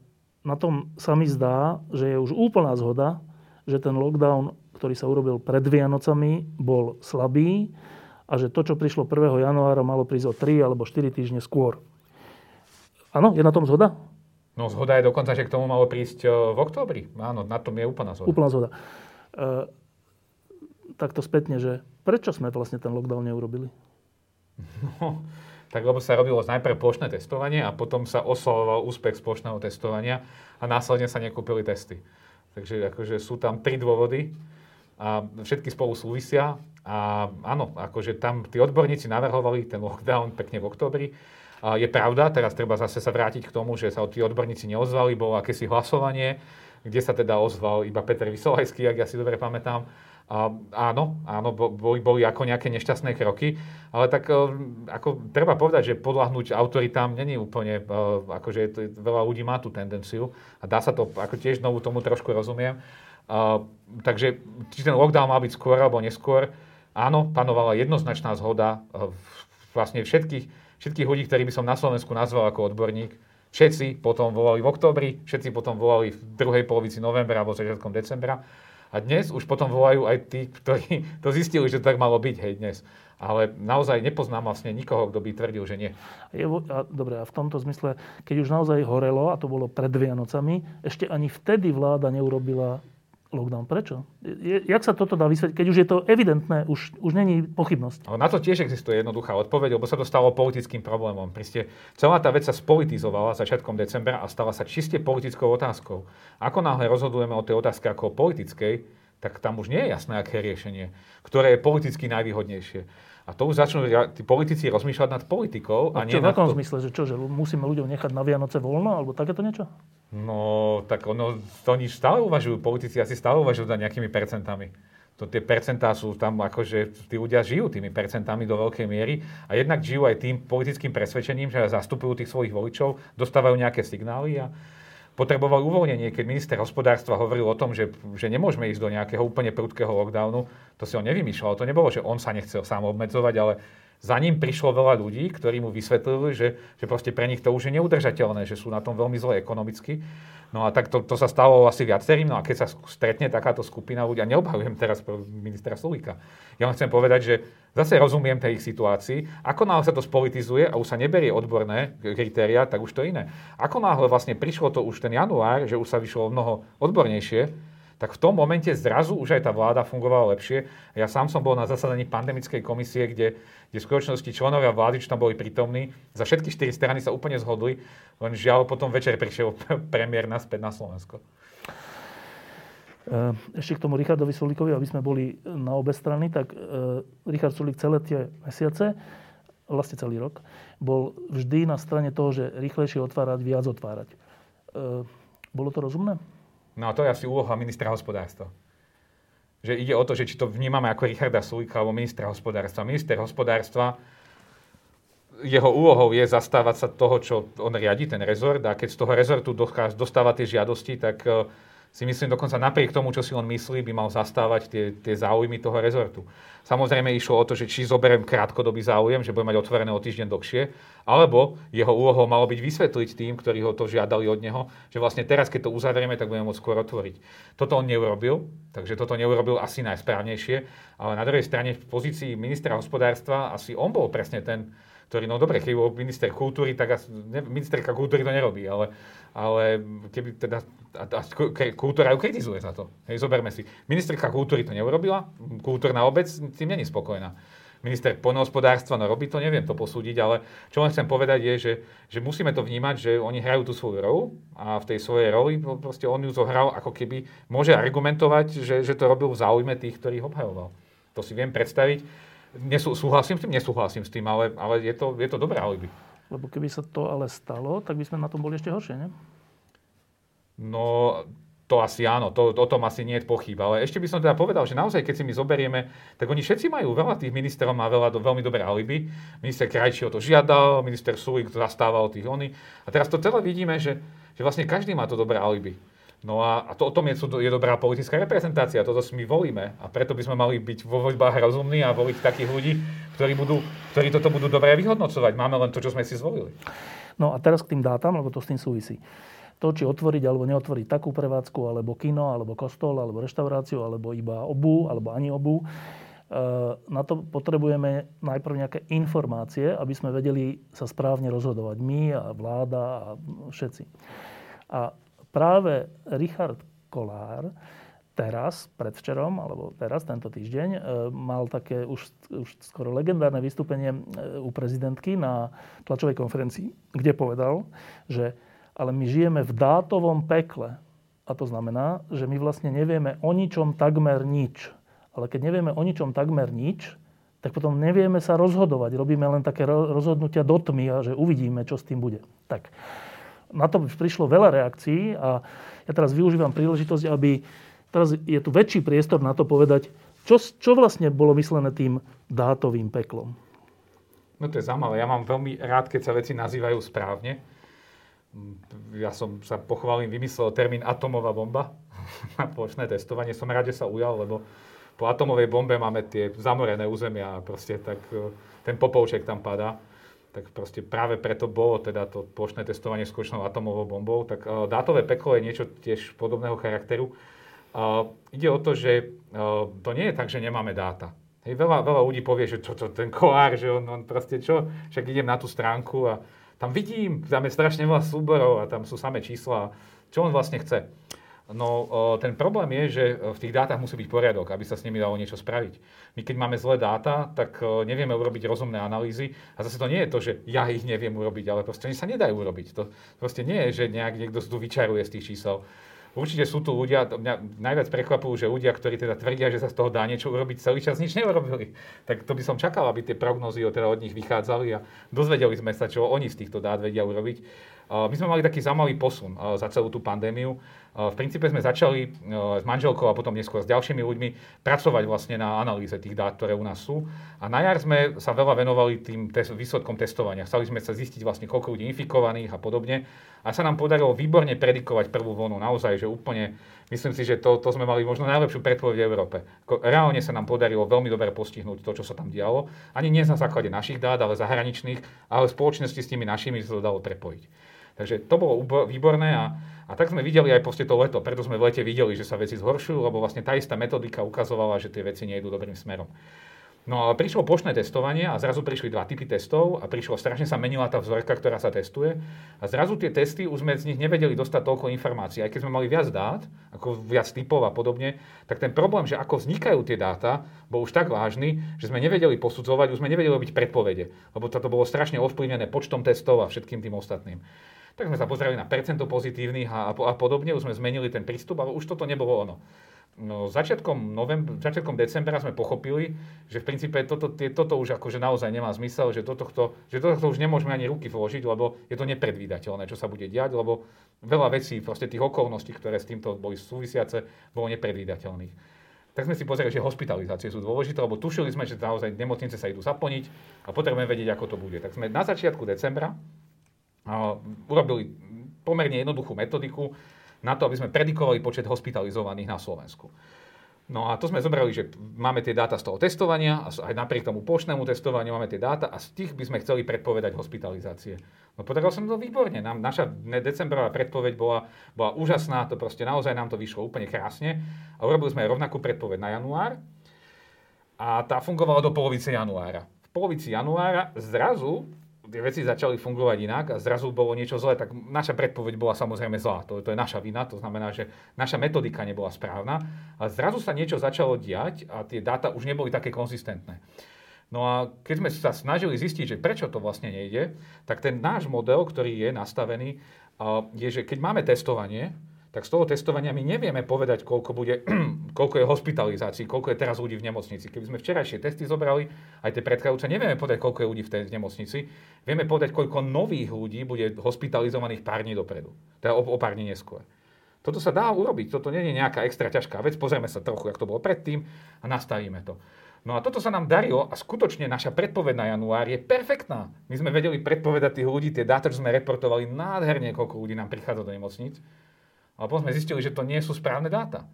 Speaker 1: na tom sa mi zdá, že je už úplná zhoda, že ten lockdown, ktorý sa urobil pred Vianocami, bol slabý a že to, čo prišlo 1. januára, malo prísť o 3 alebo 4 týždne skôr. Áno, je na tom zhoda?
Speaker 2: No zhoda je dokonca, že k tomu malo prísť e, v októbri. Áno, na tom je úplná zhoda.
Speaker 1: Úplná zhoda. E, takto spätne, že prečo sme vlastne ten lockdown neurobili?
Speaker 2: No, tak lebo sa robilo najprv plošné testovanie a potom sa oslavoval úspech spoločného testovania a následne sa nekúpili testy. Takže akože sú tam tri dôvody a všetky spolu súvisia. A áno, akože tam tí odborníci navrhovali ten lockdown pekne v oktobri. A je pravda, teraz treba zase sa vrátiť k tomu, že sa tí odborníci neozvali, bolo akési hlasovanie, kde sa teda ozval iba Peter Vysolajský, ak ja si dobre pamätám. A, áno, áno, boli, boli ako nejaké nešťastné kroky, ale tak e, ako treba povedať, že podľahnúť autoritám není úplne, e, akože to, veľa ľudí má tú tendenciu a dá sa to, ako tiež znovu tomu trošku rozumiem. Takže či ten lockdown má byť skôr alebo neskôr, áno, panovala jednoznačná zhoda v vlastne všetkých, všetkých ľudí, ktorí by som na Slovensku nazval ako odborník, všetci potom volali v oktobri, všetci potom volali v druhej polovici novembra alebo začiatkom decembra. A dnes už potom volajú aj tí, ktorí [LAUGHS] to zistili, že to tak malo byť, hej, dnes. Ale naozaj nepoznám vlastne nikoho, kto by tvrdil, že nie.
Speaker 1: Je, a, dobre, a v tomto zmysle, keď už naozaj horelo, a to bolo pred Vianocami, ešte ani vtedy vláda neurobila lockdown. Prečo? Je, jak sa toto dá vysvetliť, keď už je to evidentné, už, už není pochybnosť?
Speaker 2: Ale na to tiež existuje jednoduchá odpoveď, lebo sa to stalo politickým problémom. Proste celá tá vec sa spolitizovala začiatkom decembra a stala sa čiste politickou otázkou. Ako náhle rozhodujeme o tej otázke ako o politickej, tak tam už nie je jasné, aké riešenie, ktoré je politicky najvýhodnejšie. A to už začnú tí politici rozmýšľať nad politikou.
Speaker 1: A, a nie čo, v akom to... zmysle? Že čo, že musíme ľuďom nechať na Vianoce voľno? Alebo takéto niečo?
Speaker 2: No, tak ono, to oni stále uvažujú, politici asi stále uvažujú nad nejakými percentami. To tie percentá sú tam, akože tí ľudia žijú tými percentami do veľkej miery a jednak žijú aj tým politickým presvedčením, že zastupujú tých svojich voličov, dostávajú nejaké signály a potrebovali uvoľnenie, keď minister hospodárstva hovoril o tom, že, že nemôžeme ísť do nejakého úplne prudkého lockdownu, to si on nevymýšľal. To nebolo, že on sa nechcel sám obmedzovať, ale za ním prišlo veľa ľudí, ktorí mu vysvetlili, že, že proste pre nich to už je neudržateľné, že sú na tom veľmi zle ekonomicky. No a tak to, to sa stalo asi viacerým, no a keď sa stretne takáto skupina ľudí, a neobhajujem teraz ministra Sulíka, ja len chcem povedať, že zase rozumiem tej ich situácii, ako náhle sa to spolitizuje a už sa neberie odborné kritéria, tak už to iné. Ako náhle vlastne prišlo to už ten január, že už sa vyšlo mnoho odbornejšie, tak v tom momente zrazu už aj tá vláda fungovala lepšie. Ja sám som bol na zasadaní pandemickej komisie, kde, kde v skutočnosti členovia vlády, čo tam boli prítomní, za všetky štyri strany sa úplne zhodli, len žiaľ potom večer prišiel [LAUGHS] premiér naspäť na Slovensko.
Speaker 1: Eh, ešte k tomu Richardovi Sulíkovi, aby sme boli na obe strany, tak eh, Richard Sulík celé tie mesiace, vlastne celý rok, bol vždy na strane toho, že rýchlejšie otvárať, viac otvárať. Eh, bolo to rozumné?
Speaker 2: No a to je asi úloha ministra hospodárstva. Že ide o to, že či to vnímame ako Richarda Sulika alebo ministra hospodárstva. Minister hospodárstva, jeho úlohou je zastávať sa toho, čo on riadi, ten rezort, a keď z toho rezortu dostáva tie žiadosti, tak si myslím dokonca napriek tomu, čo si on myslí, by mal zastávať tie, tie záujmy toho rezortu. Samozrejme išlo o to, že či zoberiem krátkodobý záujem, že budem mať otvorené o týždeň dlhšie, alebo jeho úlohou malo byť vysvetliť tým, ktorí ho to žiadali od neho, že vlastne teraz, keď to uzavrieme, tak budeme môcť skôr otvoriť. Toto on neurobil, takže toto neurobil asi najsprávnejšie, ale na druhej strane v pozícii ministra hospodárstva asi on bol presne ten, ktorý, no dobre, keď bol minister kultúry, tak ne, ministerka kultúry to nerobí, ale, ale keby teda, a, a kultúra ju kritizuje za to. Hej, zoberme si. Ministerka kultúry to neurobila, kultúrna obec s tým není spokojná. Minister poľnohospodárstva, no robí to, neviem to posúdiť, ale čo len chcem povedať je, že, že musíme to vnímať, že oni hrajú tú svoju rolu a v tej svojej roli proste on ju zohral ako keby, môže argumentovať, že, že to robil v záujme tých, ktorých obhajoval. To si viem predstaviť Nesú, súhlasím s tým? Nesúhlasím s tým, ale, ale je, to, je to dobré alibi.
Speaker 1: Lebo keby sa to ale stalo, tak by sme na tom boli ešte horšie, nie?
Speaker 2: No, to asi áno, to, o tom asi nie je pochyb. Ale ešte by som teda povedal, že naozaj, keď si my zoberieme, tak oni všetci majú, veľa tých ministerov má veľa, veľmi dobré alibi. Minister Krajčí o to žiadal, minister Sulik zastával tých oni. A teraz to celé vidíme, že, že vlastne každý má to dobré alibi. No a, a to, o tom je, je dobrá politická reprezentácia, toto si my volíme a preto by sme mali byť vo voľbách rozumní a voliť takých ľudí, ktorí, budú, ktorí toto budú dobre vyhodnocovať. Máme len to, čo sme si zvolili.
Speaker 1: No a teraz k tým dátam, lebo to s tým súvisí. To, či otvoriť alebo neotvoriť takú prevádzku, alebo kino, alebo kostol, alebo reštauráciu, alebo iba obu, alebo ani obu, e, na to potrebujeme najprv nejaké informácie, aby sme vedeli sa správne rozhodovať. My a vláda a všetci. A práve Richard Kolár teraz, predvčerom, alebo teraz, tento týždeň, e, mal také už, už skoro legendárne vystúpenie e, u prezidentky na tlačovej konferencii, kde povedal, že ale my žijeme v dátovom pekle. A to znamená, že my vlastne nevieme o ničom takmer nič. Ale keď nevieme o ničom takmer nič, tak potom nevieme sa rozhodovať. Robíme len také rozhodnutia do tmy a že uvidíme, čo s tým bude. Tak na to prišlo veľa reakcií a ja teraz využívam príležitosť, aby teraz je tu väčší priestor na to povedať, čo, čo vlastne bolo myslené tým dátovým peklom.
Speaker 2: No to je zaujímavé. Ja mám veľmi rád, keď sa veci nazývajú správne. Ja som sa pochválim, vymyslel termín atomová bomba [LAUGHS] na plošné testovanie. Som rád, že sa ujal, lebo po atomovej bombe máme tie zamorené územia a proste tak e, ten popovček tam padá. Tak proste práve preto bolo teda to plošné testovanie skutočnou atomovou bombou. Tak uh, dátové peklo je niečo tiež podobného charakteru. Uh, ide o to, že uh, to nie je tak, že nemáme dáta. Hej, veľa, veľa ľudí povie, že čo ten kolár, že on, on proste čo, však idem na tú stránku a tam vidím, tam je strašne veľa súborov a tam sú samé čísla. Čo on vlastne chce? No ten problém je, že v tých dátach musí byť poriadok, aby sa s nimi dalo niečo spraviť. My keď máme zlé dáta, tak nevieme urobiť rozumné analýzy a zase to nie je to, že ja ich neviem urobiť, ale proste oni sa nedajú urobiť. To proste nie je, že nejak niekto tu vyčaruje z tých čísel. Určite sú tu ľudia, mňa najviac prekvapujú, že ľudia, ktorí teda tvrdia, že sa z toho dá niečo urobiť, celý čas nič neurobili. [LAUGHS] Tak to by som čakal, aby tie prognózy teda od nich vychádzali a dozvedeli sme sa, čo oni z týchto dát vedia urobiť. My sme mali taký zaujímavý posun za celú tú pandémiu. V princípe sme začali s manželkou a potom neskôr s ďalšími ľuďmi pracovať vlastne na analýze tých dát, ktoré u nás sú. A na jar sme sa veľa venovali tým výsledkom testovania. Chceli sme sa zistiť vlastne, koľko ľudí infikovaných a podobne. A sa nám podarilo výborne predikovať prvú vlnu. Naozaj, že úplne, myslím si, že to, to sme mali možno najlepšiu predpoveď v Európe. Reálne sa nám podarilo veľmi dobre postihnúť to, čo sa tam dialo. Ani nie na základe našich dát, ale zahraničných, ale spoločnosti s tými našimi sa to dalo prepojiť. Takže to bolo výborné a a tak sme videli aj proste to leto, preto sme v lete videli, že sa veci zhoršujú, lebo vlastne tá istá metodika ukazovala, že tie veci nejdú dobrým smerom. No ale prišlo plošné testovanie a zrazu prišli dva typy testov a prišlo, strašne sa menila tá vzorka, ktorá sa testuje a zrazu tie testy, už sme z nich nevedeli dostať toľko informácií. Aj keď sme mali viac dát, ako viac typov a podobne, tak ten problém, že ako vznikajú tie dáta, bol už tak vážny, že sme nevedeli posudzovať, už sme nevedeli robiť predpovede, lebo toto bolo strašne ovplyvnené počtom testov a všetkým tým ostatným. Tak sme sa pozreli na percento pozitívnych a, a podobne, už sme zmenili ten prístup, ale už toto nebolo ono. No, začiatkom, novembr, začiatkom decembra sme pochopili, že v princípe toto, toto už akože naozaj nemá zmysel, že do tohto, že do tohto už nemôžeme ani ruky vložiť, lebo je to nepredvídateľné, čo sa bude diať, lebo veľa vecí, proste tých okolností, ktoré s týmto boli súvisiace, bolo nepredvídateľných. Tak sme si pozreli, že hospitalizácie sú dôležité, lebo tušili sme, že naozaj nemocnice sa idú zaplniť a potrebujeme vedieť, ako to bude. Tak sme na začiatku decembra urobili pomerne jednoduchú metodiku na to, aby sme predikovali počet hospitalizovaných na Slovensku. No a to sme zobrali, že máme tie dáta z toho testovania a aj napriek tomu plošnému testovaniu máme tie dáta a z tých by sme chceli predpovedať hospitalizácie. No podarilo sa to výborne. Nám, naša decembrová predpoveď bola, bola úžasná, to proste naozaj nám to vyšlo úplne krásne. A urobili sme rovnakú predpoveď na január a tá fungovala do polovice januára. V polovici januára zrazu tie veci začali fungovať inak a zrazu bolo niečo zlé, tak naša predpoveď bola samozrejme zlá. To, to je naša vina, to znamená, že naša metodika nebola správna. A zrazu sa niečo začalo diať a tie dáta už neboli také konzistentné. No a keď sme sa snažili zistiť, že prečo to vlastne nejde, tak ten náš model, ktorý je nastavený, je, že keď máme testovanie, tak z toho testovania my nevieme povedať, koľko, bude, [CLEARS THROAT] koľko je hospitalizácií, koľko je teraz ľudí v nemocnici. Keby sme včerajšie testy zobrali, aj tie predchádzajúce, nevieme povedať, koľko je ľudí v tej nemocnici. Vieme povedať, koľko nových ľudí bude hospitalizovaných pár dní dopredu. Teda o, o pár dní neskôr. Toto sa dá urobiť, toto nie je nejaká extra ťažká vec, pozrieme sa trochu, ako to bolo predtým a nastavíme to. No a toto sa nám darilo a skutočne naša predpoveď na január je perfektná. My sme vedeli predpovedať tých ľudí, tie dáta, čo sme reportovali nádherne, koľko ľudí nám prichádza do nemocnic. Ale potom sme zistili, že to nie sú správne dáta.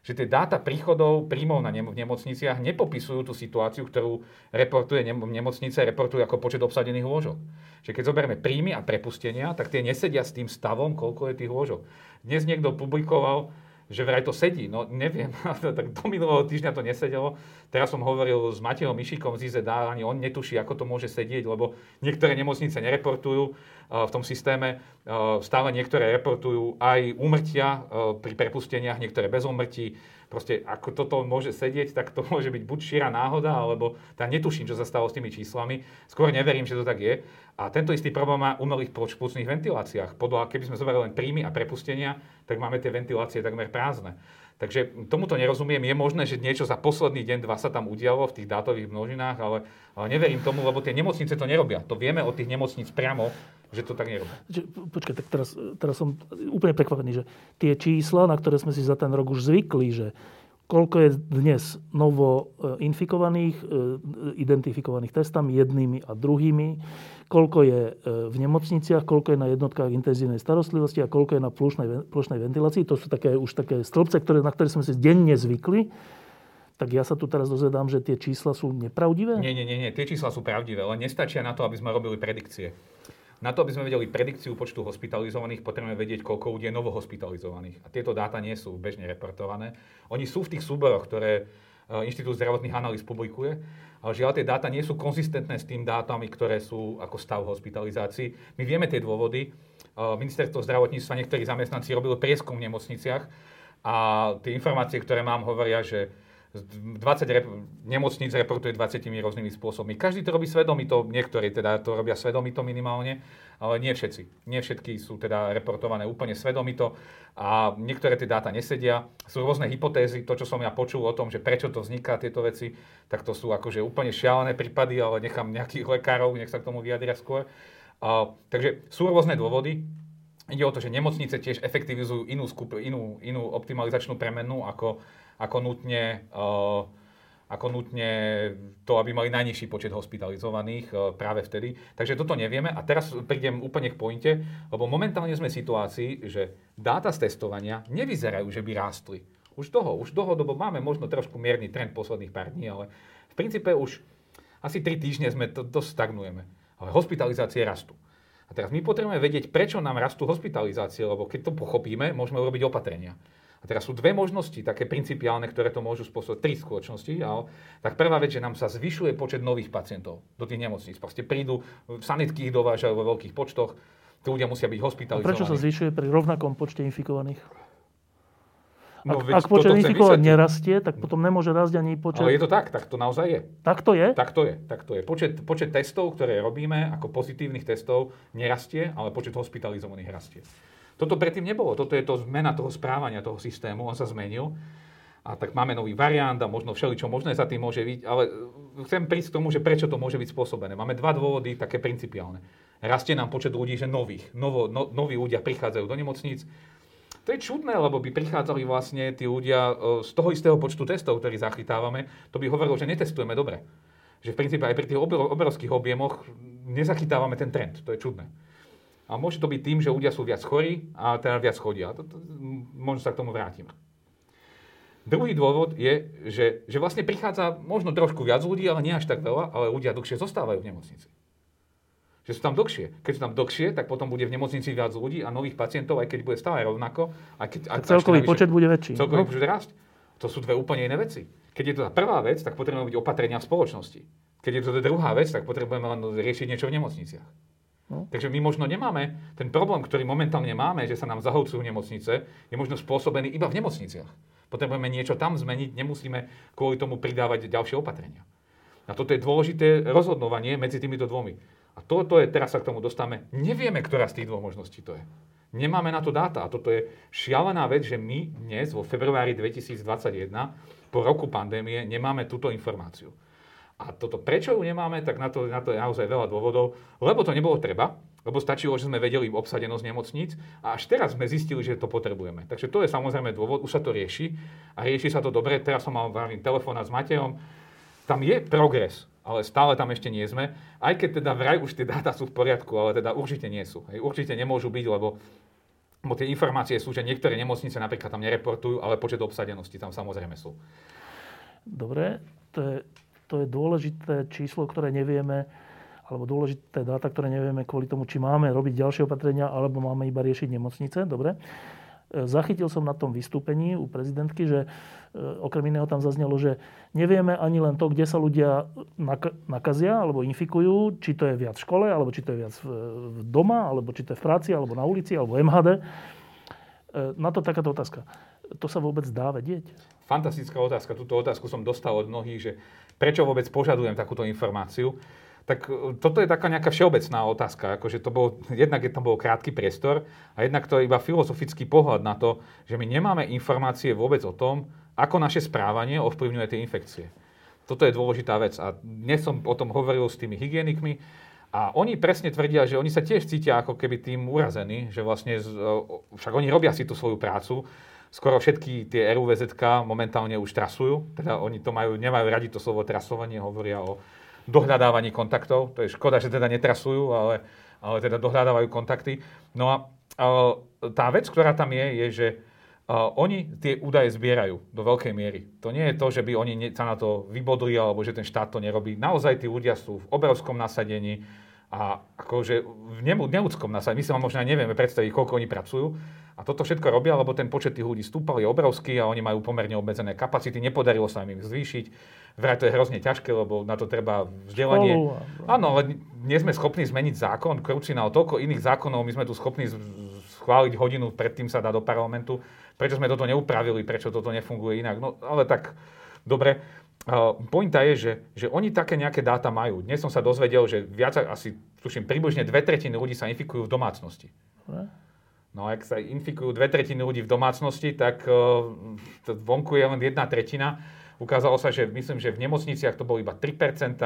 Speaker 2: Že tie dáta príchodov, príjmov na nemocniciach nepopisujú tú situáciu, ktorú reportuje nem- nemocnice, reportujú ako počet obsadených lôžok. Že keď zoberieme príjmy a prepustenia, tak tie nesedia s tým stavom, koľko je tých lôžok. Dnes niekto publikoval, že vraj to sedí. No neviem, [LAUGHS] tak do minulého týždňa to nesedelo. Teraz som hovoril s Matejom Mišikom z IZDA, ani on netuší, ako to môže sedieť, lebo niektoré nemocnice nereportujú uh, v tom systéme. Uh, stále niektoré reportujú aj úmrtia uh, pri prepusteniach, niektoré bez úmrtí proste ako toto môže sedieť, tak to môže byť buď šíra náhoda, alebo tá netuším, čo sa stalo s tými číslami. Skôr neverím, že to tak je. A tento istý problém má umelých plúcnych ventiláciách. Podľa, keby sme zobrali len príjmy a prepustenia, tak máme tie ventilácie takmer prázdne. Takže tomuto nerozumiem. Je možné, že niečo za posledný deň, dva sa tam udialo v tých dátových množinách, ale, ale neverím tomu, lebo tie nemocnice to nerobia. To vieme od tých nemocníc priamo, že to tak nerobia.
Speaker 1: Počkaj, tak teraz, teraz som úplne prekvapený, že tie čísla, na ktoré sme si za ten rok už zvykli, že koľko je dnes novo e, infikovaných, e, identifikovaných testami jednými a druhými, koľko je e, v nemocniciach, koľko je na jednotkách intenzívnej starostlivosti a koľko je na plošnej, plošnej ventilácii. To sú také, už také stĺpce, ktoré, na ktoré sme si denne zvykli. tak ja sa tu teraz dozvedám, že tie čísla sú nepravdivé?
Speaker 2: Nie, nie, nie, nie. Tie čísla sú pravdivé, ale nestačia na to, aby sme robili predikcie. Na to, aby sme vedeli predikciu počtu hospitalizovaných, potrebujeme vedieť, koľko ľudí je novohospitalizovaných. A tieto dáta nie sú bežne reportované. Oni sú v tých súboroch, ktoré Inštitút zdravotných analýz publikuje, ale žiaľ, tie dáta nie sú konzistentné s tým dátami, ktoré sú ako stav hospitalizácií. My vieme tie dôvody. E, ministerstvo zdravotníctva, niektorí zamestnanci robili prieskum v nemocniciach a tie informácie, ktoré mám, hovoria, že 20 rep- nemocníc reportuje 20 rôznymi spôsobmi. Každý to robí svedomito, niektorí teda to robia svedomito minimálne, ale nie všetci. Nie všetky sú teda reportované úplne svedomito a niektoré tie dáta nesedia. Sú rôzne hypotézy, to čo som ja počul o tom, že prečo to vzniká tieto veci, tak to sú akože úplne šialené prípady, ale nechám nejakých lekárov, nech sa k tomu vyjadria skôr. A, takže sú rôzne dôvody. Ide o to, že nemocnice tiež efektivizujú inú, skup, inú, inú optimalizačnú premenu ako ako nutne, uh, ako nutne to, aby mali najnižší počet hospitalizovaných uh, práve vtedy. Takže toto nevieme. A teraz prídem úplne k pointe, lebo momentálne sme v situácii, že dáta z testovania nevyzerajú, že by rástli. Už toho, už dlhodobo máme možno trošku mierny trend posledných pár dní, ale v princípe už asi 3 týždne sme to, to stagnujeme. Ale hospitalizácie rastú. A teraz my potrebujeme vedieť, prečo nám rastú hospitalizácie, lebo keď to pochopíme, môžeme urobiť opatrenia. A teraz sú dve možnosti, také principiálne, ktoré to môžu spôsobiť, tri skutočnosti. Ale, tak prvá vec, že nám sa zvyšuje počet nových pacientov do tých nemocníc. Proste prídu, sanitky ich dovážajú vo veľkých počtoch, tí ľudia musia byť hospitalizovaní.
Speaker 1: A prečo sa zvyšuje pri rovnakom počte infikovaných?
Speaker 2: No,
Speaker 1: ak, ak počet infikovaných nerastie, tak potom nemôže rásť ani počet...
Speaker 2: Ale je to tak, tak to naozaj je.
Speaker 1: Tak to je?
Speaker 2: Tak to je, tak to je. Počet, počet testov, ktoré robíme ako pozitívnych testov, nerastie, ale počet hospitalizovaných rastie. Toto predtým nebolo. Toto je to zmena toho správania, toho systému. On sa zmenil. A tak máme nový variant a možno všeličo možné sa tým môže byť. Ale chcem prísť k tomu, že prečo to môže byť spôsobené. Máme dva dôvody také principiálne. Rastie nám počet ľudí, že nových. Novo, no, noví ľudia prichádzajú do nemocníc. To je čudné, lebo by prichádzali vlastne tí ľudia e, z toho istého počtu testov, ktorý zachytávame. To by hovorilo, že netestujeme dobre. Že v princípe aj pri tých obrovských objemoch nezachytávame ten trend. To je čudné. A môže to byť tým, že ľudia sú viac chorí a teda viac chodia. Možno sa k tomu vrátim. Druhý dôvod je, že, že vlastne prichádza možno trošku viac ľudí, ale nie až tak veľa, ale ľudia dlhšie zostávajú v nemocnici. Že sú tam dlhšie. Keď sú tam dlhšie, tak potom bude v nemocnici viac ľudí a nových pacientov, aj keď bude stále rovnako. Aj keď,
Speaker 1: a celkový počet bude väčší.
Speaker 2: Celkový no. počet rásť. To sú dve úplne iné veci. Keď je to tá prvá vec, tak potrebujeme byť opatrenia v spoločnosti. Keď je to tá druhá vec, tak potrebujeme len riešiť niečo v nemocniciach. No. Takže my možno nemáme, ten problém, ktorý momentálne máme, že sa nám zahlcujú nemocnice, je možno spôsobený iba v nemocniciach. Potrebujeme niečo tam zmeniť, nemusíme kvôli tomu pridávať ďalšie opatrenia. A toto je dôležité rozhodnovanie medzi týmito dvomi. A toto je, teraz sa k tomu dostávame, nevieme, ktorá z tých dvoch možností to je. Nemáme na to dáta. A toto je šialená vec, že my dnes, vo februári 2021, po roku pandémie, nemáme túto informáciu. A toto, prečo ju nemáme, tak na to, na to je naozaj veľa dôvodov. Lebo to nebolo treba, lebo stačilo, že sme vedeli obsadenosť nemocníc a až teraz sme zistili, že to potrebujeme. Takže to je samozrejme dôvod, už sa to rieši a rieši sa to dobre. Teraz som mal telefónat s Matejom, tam je progres, ale stále tam ešte nie sme. Aj keď teda vraj už tie dáta sú v poriadku, ale teda určite nie sú. Hej, určite nemôžu byť, lebo Bo tie informácie sú, že niektoré nemocnice napríklad tam nereportujú, ale počet obsadenosti tam samozrejme sú.
Speaker 1: Dobre, to je to je dôležité číslo, ktoré nevieme, alebo dôležité dáta, ktoré nevieme kvôli tomu, či máme robiť ďalšie opatrenia, alebo máme iba riešiť nemocnice. Dobre. E, zachytil som na tom vystúpení u prezidentky, že e, okrem iného tam zaznelo, že nevieme ani len to, kde sa ľudia nakazia alebo infikujú, či to je viac v škole, alebo či to je viac v doma, alebo či to je v práci, alebo na ulici, alebo MHD. E, na to takáto otázka. To sa vôbec dá vedieť?
Speaker 2: Fantastická otázka. Túto otázku som dostal od mnohých, že prečo vôbec požadujem takúto informáciu. Tak e, toto je taká nejaká všeobecná otázka. Akože to bol, jednak je tam bol krátky priestor a jednak to je iba filozofický pohľad na to, že my nemáme informácie vôbec o tom, ako naše správanie ovplyvňuje tie infekcie. Toto je dôležitá vec. A dnes som o tom hovoril s tými hygienikmi a oni presne tvrdia, že oni sa tiež cítia ako keby tým urazení, že vlastne, e, však oni robia si tú svoju prácu, skoro všetky tie RUVZ momentálne už trasujú, teda oni to majú, nemajú radi to slovo trasovanie, hovoria o dohľadávaní kontaktov, to je škoda, že teda netrasujú, ale, ale teda dohľadávajú kontakty. No a, tá vec, ktorá tam je, je, že oni tie údaje zbierajú do veľkej miery. To nie je to, že by oni sa na to vybodli alebo že ten štát to nerobí. Naozaj tí ľudia sú v obrovskom nasadení a akože v neľudskom nasadení. My si možno aj nevieme predstaviť, koľko oni pracujú. A toto všetko robia, lebo ten počet tých ľudí stúpal, je obrovský a oni majú pomerne obmedzené kapacity. Nepodarilo sa im ich zvýšiť. Vraj to je hrozne ťažké, lebo na to treba vzdelanie. Áno, ale nie sme schopní zmeniť zákon. Krucinál, toľko iných zákonov, my sme tu schopní schváliť hodinu, predtým sa dá do parlamentu prečo sme toto neupravili, prečo toto nefunguje inak. No ale tak, dobre. Pointa je, že, že oni také nejaké dáta majú. Dnes som sa dozvedel, že viac asi, tuším, približne dve tretiny ľudí sa infikujú v domácnosti. No a ak sa infikujú dve tretiny ľudí v domácnosti, tak uh, vonku je len jedna tretina. Ukázalo sa, že myslím, že v nemocniciach to bolo iba 3%,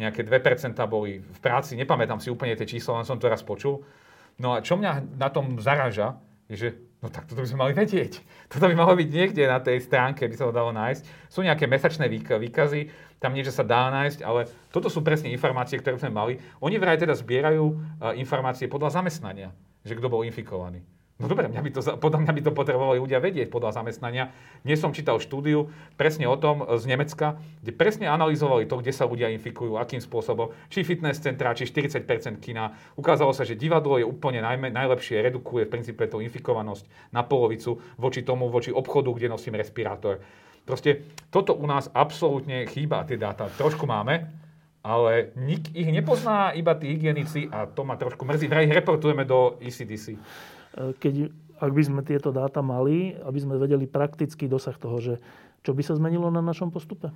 Speaker 2: nejaké 2% boli v práci. Nepamätám si úplne tie čísla, len som to raz počul. No a čo mňa na tom zaráža, je, že No tak toto by sme mali vedieť. [LAUGHS] Toto by malo byť niekde na tej stránke, by sa to dalo nájsť. Sú nejaké mesačné výkazy, tam niečo sa dá nájsť, ale toto sú presne informácie, ktoré sme mali. Oni vraj teda zbierajú uh, informácie podľa zamestnania, že kto bol infikovaný. No dobre, mňa by to, podľa mňa by to potrebovali ľudia vedieť podľa zamestnania. Dnes som čítal štúdiu presne o tom z Nemecka, kde presne analyzovali to, kde sa ľudia infikujú, akým spôsobom, či fitness centra, či 40% kina. Ukázalo sa, že divadlo je úplne najmä, najlepšie, redukuje v princípe tú infikovanosť na polovicu voči tomu, voči obchodu, kde nosím respirátor. Proste toto u nás absolútne chýba, tie dáta. Trošku máme, ale nik ich nepozná, iba tí hygienici a to ma trošku mrzí. Vraj reportujeme do ECDC
Speaker 1: keď, ak by sme tieto dáta mali, aby sme vedeli praktický dosah toho, že čo by sa zmenilo na našom postupe?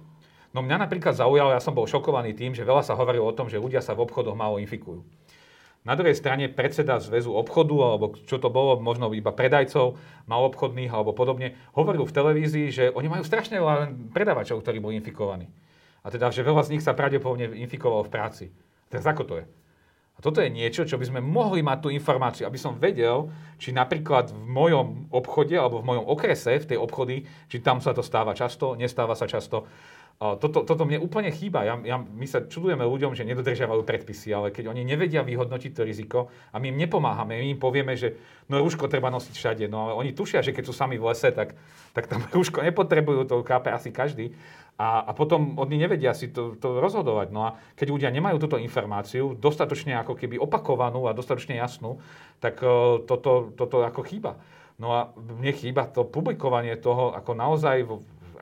Speaker 2: No mňa napríklad zaujalo, ja som bol šokovaný tým, že veľa sa hovorilo o tom, že ľudia sa v obchodoch málo infikujú. Na druhej strane predseda zväzu obchodu, alebo čo to bolo, možno iba predajcov, malobchodných alebo podobne, hovoril v televízii, že oni majú strašne veľa predávačov, ktorí boli infikovaní. A teda, že veľa z nich sa pravdepodobne infikovalo v práci. Teraz ako to je? A toto je niečo, čo by sme mohli mať tú informáciu, aby som vedel, či napríklad v mojom obchode alebo v mojom okrese, v tej obchody, či tam sa to stáva často, nestáva sa často. Toto, toto mne úplne chýba. Ja, ja, my sa čudujeme ľuďom, že nedodržiavajú predpisy, ale keď oni nevedia vyhodnotiť to riziko a my im nepomáhame, my im povieme, že no rúško treba nosiť všade, no ale oni tušia, že keď sú sami v lese, tak, tak tam [LAUGHS] rúško nepotrebujú, to kápe asi každý. A, a potom oni nevedia si to, to rozhodovať. No a keď ľudia nemajú túto informáciu, dostatočne ako keby opakovanú a dostatočne jasnú, tak uh, toto, toto ako chýba. No a mne chýba to publikovanie toho, ako naozaj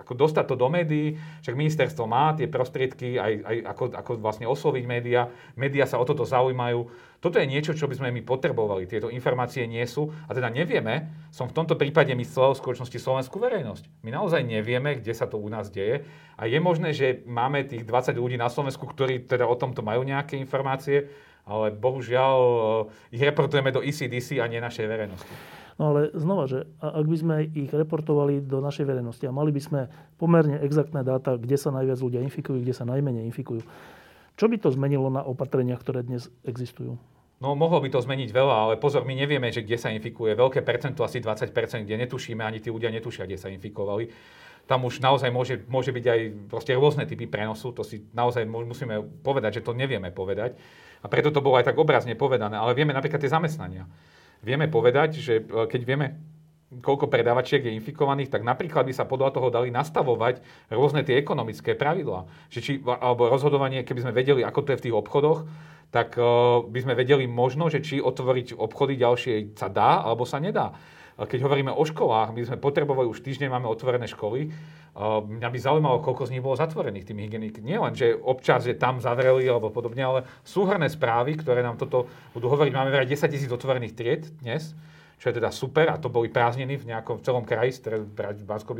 Speaker 2: ako dostať to do médií, však ministerstvo má tie prostriedky, aj, aj ako, ako vlastne osloviť médiá, médiá sa o toto zaujímajú. Toto je niečo, čo by sme my potrebovali. Tieto informácie nie sú a teda nevieme, som v tomto prípade myslel v skutočnosti slovenskú verejnosť. My naozaj nevieme, kde sa to u nás deje a je možné, že máme tých 20 ľudí na Slovensku, ktorí teda o tomto majú nejaké informácie, ale bohužiaľ eh, ich reportujeme do ECDC a nie našej verejnosti.
Speaker 1: No ale znova, že ak by sme ich reportovali do našej verejnosti a mali by sme pomerne exaktné dáta, kde sa najviac ľudia infikujú, kde sa najmenej infikujú, čo by to zmenilo na opatreniach, ktoré dnes existujú?
Speaker 2: No mohlo by to zmeniť veľa, ale pozor, my nevieme, že kde sa infikuje. Veľké percento, asi 20%, kde netušíme, ani tí ľudia netušia, kde sa infikovali. Tam už naozaj môže, môže byť aj proste rôzne typy prenosu, to si naozaj musíme povedať, že to nevieme povedať. A preto to bolo aj tak obrazne povedané, ale vieme napríklad tie zamestnania vieme povedať, že e, keď vieme, koľko predávačiek je infikovaných, tak napríklad by sa podľa toho dali nastavovať rôzne tie ekonomické pravidlá. Že či, alebo rozhodovanie, keby sme vedeli, ako to je v tých obchodoch, tak uh, by sme vedeli možno, že či otvoriť obchody ďalšie sa dá, alebo sa nedá. Keď hovoríme o školách, my sme potrebovali už týždeň, máme otvorené školy. Mňa by zaujímalo, koľko z nich bolo zatvorených tými hygienik. Nie len, že občas je tam zavreli alebo podobne, ale súhrné správy, ktoré nám toto budú hovoriť. Máme vraj 10 tisíc otvorených tried dnes, čo je teda super a to boli prázdniny v nejakom v celom kraji, v bansko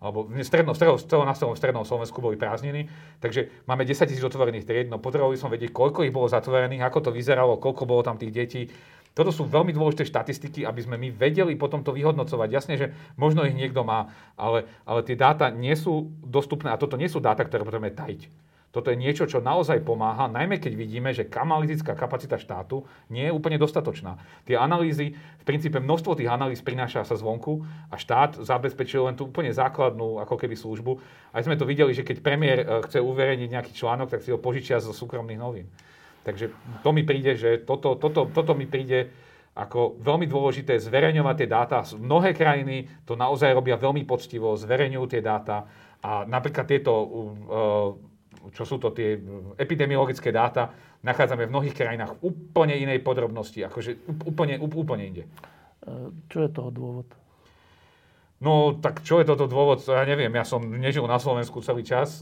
Speaker 2: alebo stredno, stredno, stredno, na celom strednom Slovensku boli prázdniny, takže máme 10 tisíc otvorených tried, no potrebovali som vedieť, koľko ich bolo zatvorených, ako to vyzeralo, koľko bolo tam tých detí, toto sú veľmi dôležité štatistiky, aby sme my vedeli potom to vyhodnocovať. Jasne, že možno ich niekto má, ale, ale tie dáta nie sú dostupné a toto nie sú dáta, ktoré potrebujeme tajiť. Toto je niečo, čo naozaj pomáha, najmä keď vidíme, že analytická kapacita štátu nie je úplne dostatočná. Tie analýzy, v princípe množstvo tých analýz prináša sa zvonku a štát zabezpečil len tú úplne základnú ako keby službu. Aj sme to videli, že keď premiér eh, chce uverejniť nejaký článok, tak si ho požičia zo súkromných novín. Takže to mi príde, že toto, toto, toto mi príde ako veľmi dôležité zverejňovať tie dáta. Mnohé krajiny to naozaj robia veľmi poctivo, zverejňujú tie dáta a napríklad tieto, uh, čo sú to tie epidemiologické dáta, nachádzame v mnohých krajinách v úplne inej podrobnosti, akože úplne, úplne inde.
Speaker 1: Čo je toho dôvod?
Speaker 2: No, tak čo je toto dôvod? Ja neviem, ja som nežil na Slovensku celý čas.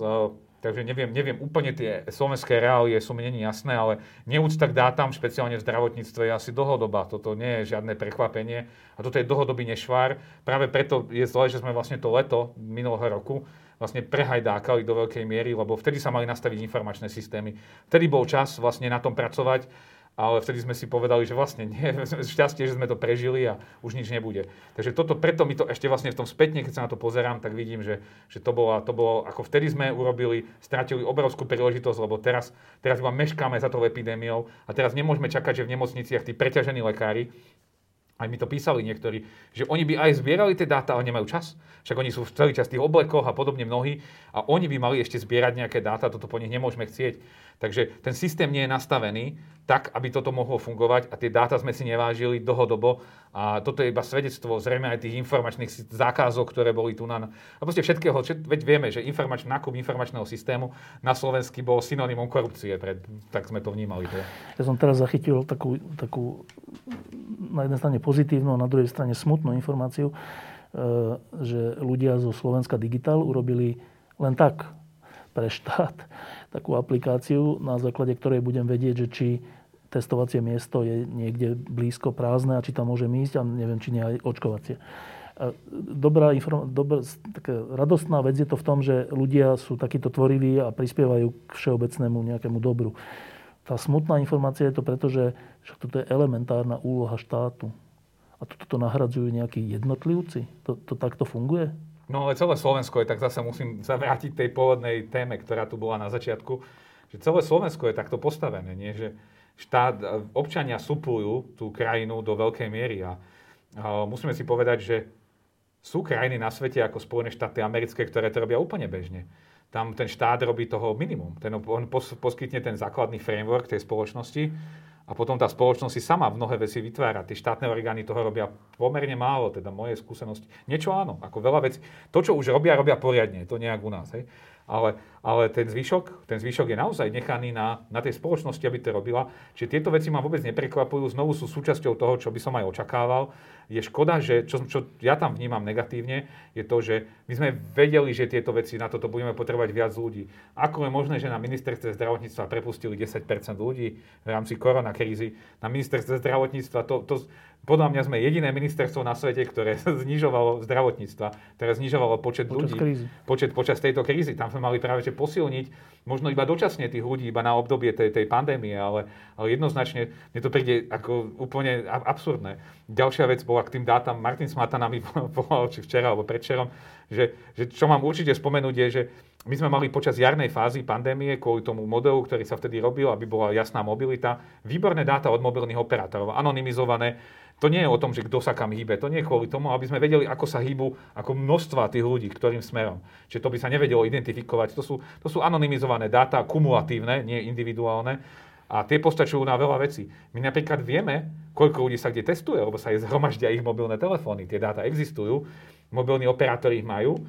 Speaker 2: Takže neviem, neviem úplne tie slovenské reálie sú mi není jasné, ale neúcta k dátam, špeciálne v zdravotníctve, je asi dlhodobá. Toto nie je žiadne prekvapenie a toto je dlhodobý nešvár. Práve preto je zle, že sme vlastne to leto minulého roku vlastne prehajdákali do veľkej miery, lebo vtedy sa mali nastaviť informačné systémy. Vtedy bol čas vlastne na tom pracovať ale vtedy sme si povedali, že vlastne nie, [LAUGHS] šťastie, že sme to prežili a už nič nebude. Takže toto, preto mi to ešte vlastne v tom spätne, keď sa na to pozerám, tak vidím, že, že to, bolo, to bolo, ako vtedy sme urobili, stratili obrovskú príležitosť, lebo teraz, teraz iba meškáme za tou epidémiou a teraz nemôžeme čakať, že v nemocniciach tí preťažení lekári aj mi to písali niektorí, že oni by aj zbierali tie dáta, ale nemajú čas. Však oni sú v celý čas v tých oblekoch a podobne mnohí a oni by mali ešte zbierať nejaké dáta, toto po nich nemôžeme chcieť. Takže ten systém nie je nastavený tak, aby toto mohlo fungovať a tie dáta sme si nevážili dlhodobo a toto je iba svedectvo zrejme aj tých informačných zákazov, ktoré boli tu na... A proste všetkého, veď vieme, že informač, nákup informačného systému na Slovensky bol synonymom korupcie, pred, tak sme to vnímali. Teda.
Speaker 1: Ja som teraz zachytil takú, takú na jednej strane pozitívnu a na druhej strane smutnú informáciu, e, že ľudia zo Slovenska Digital urobili len tak pre štát takú aplikáciu, na základe ktorej budem vedieť, že či testovacie miesto je niekde blízko prázdne a či tam môžem ísť a neviem, či nie aj očkovacie. Dobrá, inform- dobrá taká radostná vec je to v tom, že ľudia sú takíto tvoriví a prispievajú k všeobecnému nejakému dobru. Tá smutná informácia je to preto, že však toto je elementárna úloha štátu. A toto to nahradzujú nejakí jednotlivci? To, to takto funguje?
Speaker 2: No ale celé Slovensko je, tak zase musím sa vrátiť tej pôvodnej téme, ktorá tu bola na začiatku, že celé Slovensko je takto postavené, nie? že štát, občania suplujú tú krajinu do veľkej miery a, a musíme si povedať, že sú krajiny na svete ako Spojené štáty americké, ktoré to robia úplne bežne. Tam ten štát robí toho minimum. Ten, on pos, poskytne ten základný framework tej spoločnosti a potom tá spoločnosť si sama mnohé veci vytvára. Tie štátne orgány toho robia pomerne málo, teda moje skúsenosti. Niečo áno, ako veľa vecí. To, čo už robia, robia poriadne, to nejak u nás. Hej. Ale, ale ten, zvyšok, ten zvyšok je naozaj nechaný na, na tej spoločnosti, aby to robila. Čiže tieto veci ma vôbec neprekvapujú, znovu sú súčasťou toho, čo by som aj očakával je škoda, že čo, čo ja tam vnímam negatívne, je to, že my sme vedeli, že tieto veci na toto budeme potrebovať viac ľudí. Ako je možné, že na ministerstve zdravotníctva prepustili 10% ľudí v rámci koronakrízy? Na ministerstve zdravotníctva to, to, podľa mňa sme jediné ministerstvo na svete, ktoré [LAUGHS] znižovalo zdravotníctva, ktoré znižovalo počet počas ľudí krízy. Počet, počas tejto krízy. Tam sme mali práve že posilniť možno iba dočasne tých ľudí, iba na obdobie tej, tej pandémie, ale, ale jednoznačne mne to príde ako úplne absurdné. Ďalšia vec bola k tým dátam, Martin Smatana mi [LAUGHS] volal, či včera alebo predčerom, že, že čo mám určite spomenúť je, že my sme mali počas jarnej fázy pandémie, kvôli tomu modelu, ktorý sa vtedy robil, aby bola jasná mobilita, výborné dáta od mobilných operátorov, anonymizované, to nie je o tom, že kto sa kam hýbe. To nie je kvôli tomu, aby sme vedeli, ako sa hýbu, ako množstva tých ľudí, ktorým smerom. Čiže to by sa nevedelo identifikovať. To sú, to sú anonymizované dáta, kumulatívne, nie individuálne. A tie postačujú na veľa vecí. My napríklad vieme, koľko ľudí sa kde testuje, lebo sa aj zhromaždia ich mobilné telefóny. Tie dáta existujú, mobilní operátori ich majú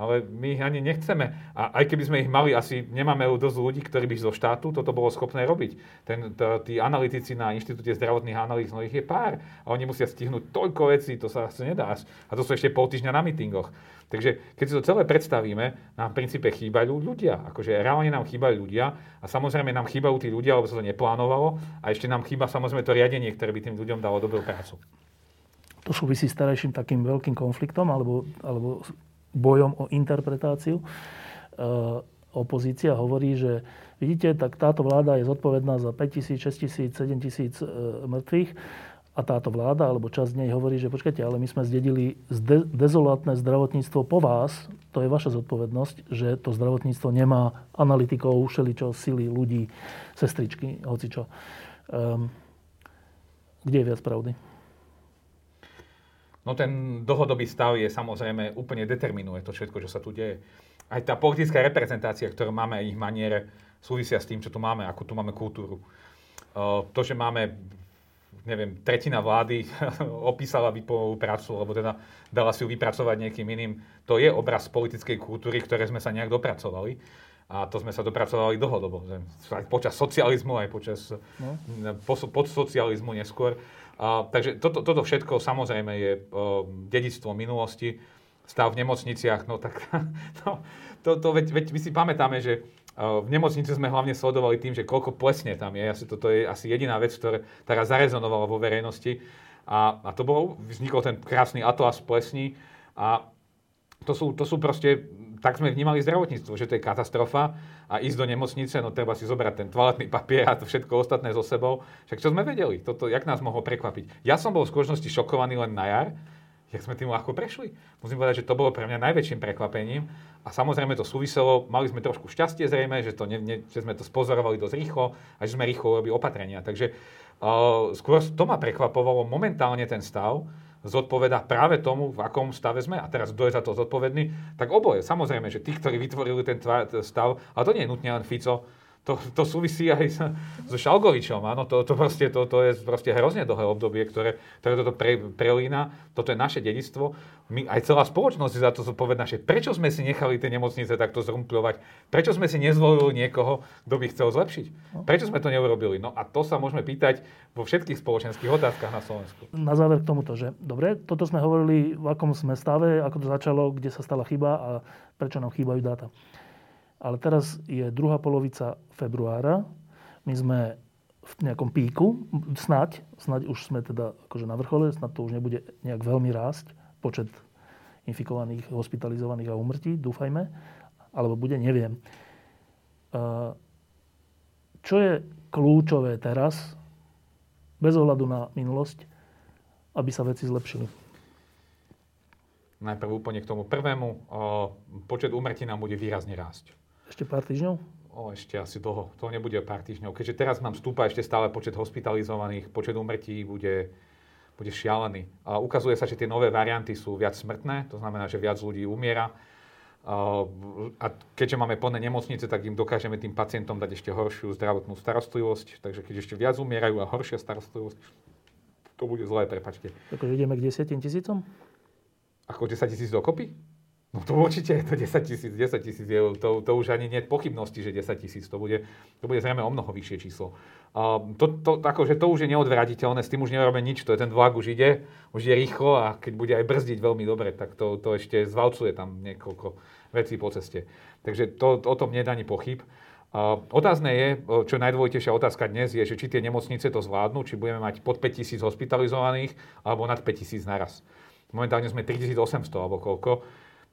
Speaker 2: ale my ich ani nechceme. A aj keby sme ich mali, asi nemáme dosť ľudí, ktorí by zo štátu toto bolo schopné robiť. Ten, to, tí analytici na Inštitúte zdravotných analýz, no ich je pár. A oni musia stihnúť toľko vecí, to sa asi nedá. A to sú ešte pol týždňa na mítingoch. Takže keď si to celé predstavíme, nám v princípe chýbajú ľudia. Akože reálne nám chýbajú ľudia a samozrejme nám chýbajú tí ľudia, lebo sa to neplánovalo a ešte nám chýba samozrejme to riadenie, ktoré by tým ľuďom dalo dobrú prácu.
Speaker 1: To súvisí s starejším takým veľkým konfliktom alebo, alebo bojom o interpretáciu. E, opozícia hovorí, že vidíte, tak táto vláda je zodpovedná za 5 tisíc, 6 tisíc, 7 tisíc e, mŕtvych a táto vláda, alebo časť nej hovorí, že počkajte, ale my sme zdedili zde, dezolátne zdravotníctvo po vás, to je vaša zodpovednosť, že to zdravotníctvo nemá analytikov, všeličo, sily, ľudí, sestričky, hocičo. Um, kde je viac pravdy?
Speaker 2: No ten dlhodobý stav je samozrejme úplne determinuje to všetko, čo sa tu deje. Aj tá politická reprezentácia, ktorú máme, ich maniere súvisia s tým, čo tu máme, akú tu máme kultúru. To, že máme neviem, tretina vlády [LAUGHS] opísala výpomovú prácu, alebo teda dala si ju vypracovať niekým iným. To je obraz politickej kultúry, ktoré sme sa nejak dopracovali. A to sme sa dopracovali dlhodobo. Aj počas socializmu, aj počas no. podsocializmu neskôr. Takže toto, toto všetko samozrejme je o, dedictvo minulosti. Stav v nemocniciach, no tak [LAUGHS] no, to, to, veď, veď my si pamätáme, že v nemocnici sme hlavne sledovali tým, že koľko plesne tam je. Asi toto je asi jediná vec, ktorá, ktorá zarezonovala vo verejnosti. A, a to bol, vznikol ten krásny atlas plesní. A to sú, to sú proste, tak sme vnímali zdravotníctvo, že to je katastrofa a ísť do nemocnice, no treba si zobrať ten toaletný papier a to všetko ostatné so sebou. Však čo sme vedeli? Toto, jak nás mohlo prekvapiť? Ja som bol v skutočnosti šokovaný len na jar, jak sme tým ľahko prešli. Musím povedať, že to bolo pre mňa najväčším prekvapením. A samozrejme to súviselo, mali sme trošku šťastie zrejme, že, to ne, ne, že sme to spozorovali dosť rýchlo a že sme rýchlo robili opatrenia. Takže uh, skôr to ma prekvapovalo momentálne ten stav, zodpoveda práve tomu, v akom stave sme. A teraz, kto je za to zodpovedný? Tak oboje. Samozrejme, že tí, ktorí vytvorili ten stav, ale to nie je nutne len Fico, to, to súvisí aj so Šalgovičom. Áno, to, to, proste, to, to je proste hrozne dlhé obdobie, ktoré, ktoré toto pre, prelína. Toto je naše dedictvo. My, aj celá spoločnosť je za to zodpovedná, prečo sme si nechali tie nemocnice takto zrumpľovať? Prečo sme si nezvolili niekoho, kto by chcel zlepšiť? No. Prečo sme to neurobili? No a to sa môžeme pýtať vo všetkých spoločenských otázkach na Slovensku.
Speaker 1: Na záver k tomuto, že dobre, toto sme hovorili, v akom sme stave, ako to začalo, kde sa stala chyba a prečo nám chýbajú dáta. Ale teraz je druhá polovica februára. My sme v nejakom píku, snaď, snaď už sme teda akože na vrchole, snad to už nebude nejak veľmi rásť, počet infikovaných, hospitalizovaných a umrtí, dúfajme, alebo bude, neviem. Čo je kľúčové teraz, bez ohľadu na minulosť, aby sa veci zlepšili?
Speaker 2: Najprv úplne k tomu prvému. Počet úmrtí nám bude výrazne rásť.
Speaker 1: Ešte pár týždňov?
Speaker 2: O, ešte asi dlho. To nebude pár týždňov. Keďže teraz nám stúpa ešte stále počet hospitalizovaných, počet umrtí bude, bude šialený. A ukazuje sa, že tie nové varianty sú viac smrtné, to znamená, že viac ľudí umiera. A keďže máme plné nemocnice, tak im dokážeme tým pacientom dať ešte horšiu zdravotnú starostlivosť. Takže keď ešte viac umierajú a horšia starostlivosť, to bude zlé, prepačte.
Speaker 1: Takže ideme k 10 tisícom?
Speaker 2: Ako 10 tisíc dokopy? No to určite je to 10 tisíc, 10 tisíc eur, to, to už ani nie je pochybnosti, že 10 tisíc, to bude, to bude zrejme o mnoho vyššie číslo. A to, to, akože to už je neodvratiteľné, s tým už nerobíme nič, to je ten vlak už ide, už je rýchlo a keď bude aj brzdiť veľmi dobre, tak to, to ešte zvalcuje tam niekoľko vecí po ceste. Takže to, o tom nedá ani pochyb. A otázne je, čo najdôležitejšia otázka dnes, je, že či tie nemocnice to zvládnu, či budeme mať pod 5000 hospitalizovaných alebo nad 5000 naraz. Momentálne sme 3800 alebo koľko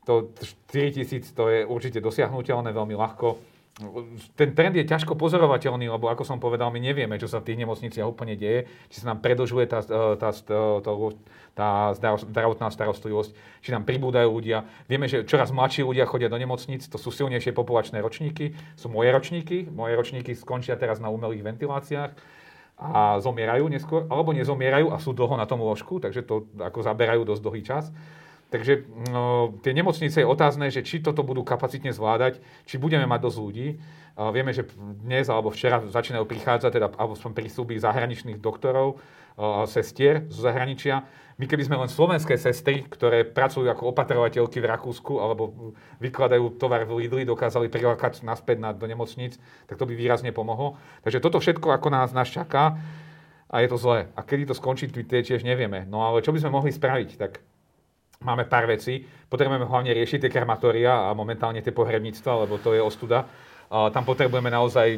Speaker 2: to 4 tisíc to je určite dosiahnutelné veľmi ľahko. Ten trend je ťažko pozorovateľný, lebo ako som povedal, my nevieme, čo sa v tých nemocniciach úplne deje, či sa nám predlžuje tá, tá, tá, tá zdravotná starostlivosť, či nám pribúdajú ľudia. Vieme, že čoraz mladší ľudia chodia do nemocnic, to sú silnejšie populačné ročníky, sú moje ročníky, moje ročníky skončia teraz na umelých ventiláciách a zomierajú neskôr, alebo nezomierajú a sú dlho na tom ložku, takže to ako zaberajú dosť dlhý čas. Takže no, tie nemocnice je otázne, že či toto budú kapacitne zvládať, či budeme mať dosť ľudí. Uh, vieme, že dnes alebo včera začínajú prichádzať, teda, alebo som prísľuby zahraničných doktorov, uh, sestier zo zahraničia. My keby sme len slovenské sestry, ktoré pracujú ako opatrovateľky v Rakúsku alebo vykladajú tovar v Lidli, dokázali prilákať naspäť na, do nemocnic, tak to by výrazne pomohlo. Takže toto všetko ako nás, nás čaká a je to zlé. A kedy to skončí, tiež nevieme. No ale čo by sme mohli spraviť? Tak máme pár vecí. Potrebujeme hlavne riešiť tie krematória a momentálne tie pohrebníctva, lebo to je ostuda. Tam potrebujeme naozaj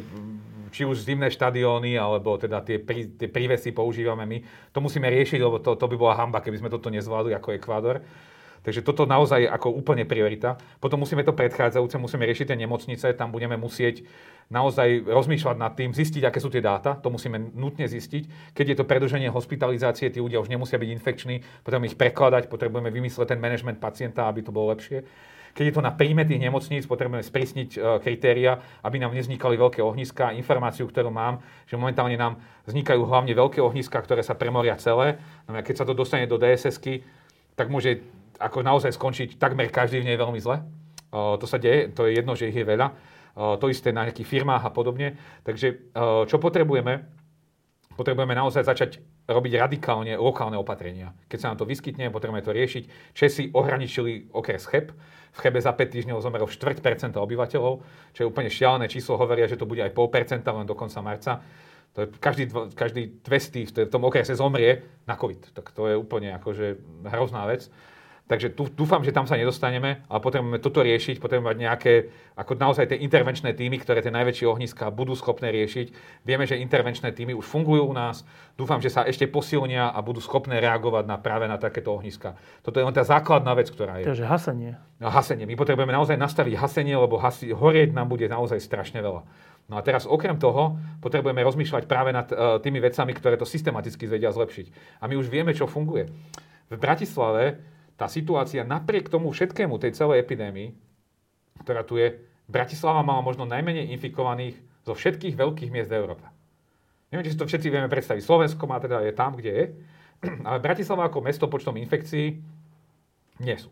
Speaker 2: či už zimné štadióny, alebo teda tie, prí, tie prívesy používame my. To musíme riešiť, lebo to, to by bola hamba, keby sme toto nezvládli ako Ekvádor. Takže toto naozaj ako úplne priorita. Potom musíme to predchádzajúce, musíme riešiť tie nemocnice, tam budeme musieť naozaj rozmýšľať nad tým, zistiť, aké sú tie dáta, to musíme nutne zistiť. Keď je to predlženie hospitalizácie, tí ľudia už nemusia byť infekční, potrebujeme ich prekladať, potrebujeme vymysleť ten management pacienta, aby to bolo lepšie. Keď je to na príjme tých nemocníc, potrebujeme sprísniť e, kritéria, aby nám nevznikali veľké ohniska. Informáciu, ktorú mám, že momentálne nám vznikajú hlavne veľké ohniska, ktoré sa premoria celé. No keď sa to dostane do DSS-ky, tak môže ako naozaj skončiť takmer každý v nej veľmi zle. To sa deje, to je jedno, že ich je veľa to isté na nejakých firmách a podobne. Takže čo potrebujeme? potrebujeme naozaj začať robiť radikálne lokálne opatrenia. Keď sa nám to vyskytne, potrebujeme to riešiť. Česi ohraničili okres Cheb. V Chebe za 5 týždňov zomrelo 4% obyvateľov, čo je úplne šialené číslo. Hovoria, že to bude aj 0,5% len do konca marca. To je, každý, každý 200 v tom okrese zomrie na COVID. Tak to je úplne akože hrozná vec. Takže tu, dúfam, že tam sa nedostaneme, ale potrebujeme toto riešiť, potrebujeme mať nejaké, ako naozaj tie intervenčné týmy, ktoré tie najväčšie ohniska budú schopné riešiť. Vieme, že intervenčné týmy už fungujú u nás. Dúfam, že sa ešte posilnia a budú schopné reagovať na, práve na takéto ohniska. Toto je len tá základná vec, ktorá je.
Speaker 1: Takže hasenie.
Speaker 2: No, hasenie. My potrebujeme naozaj nastaviť hasenie, lebo hasi, horieť nám bude naozaj strašne veľa. No a teraz okrem toho potrebujeme rozmýšľať práve nad uh, tými vecami, ktoré to systematicky vedia zlepšiť. A my už vieme, čo funguje. V Bratislave tá situácia napriek tomu všetkému, tej celej epidémii, ktorá tu je, Bratislava mala možno najmenej infikovaných zo všetkých veľkých miest v Európe. Neviem, či si to všetci vieme predstaviť. Slovensko má teda je tam, kde je, [CLEARS THROAT] ale Bratislava ako mesto počtom infekcií nie sú.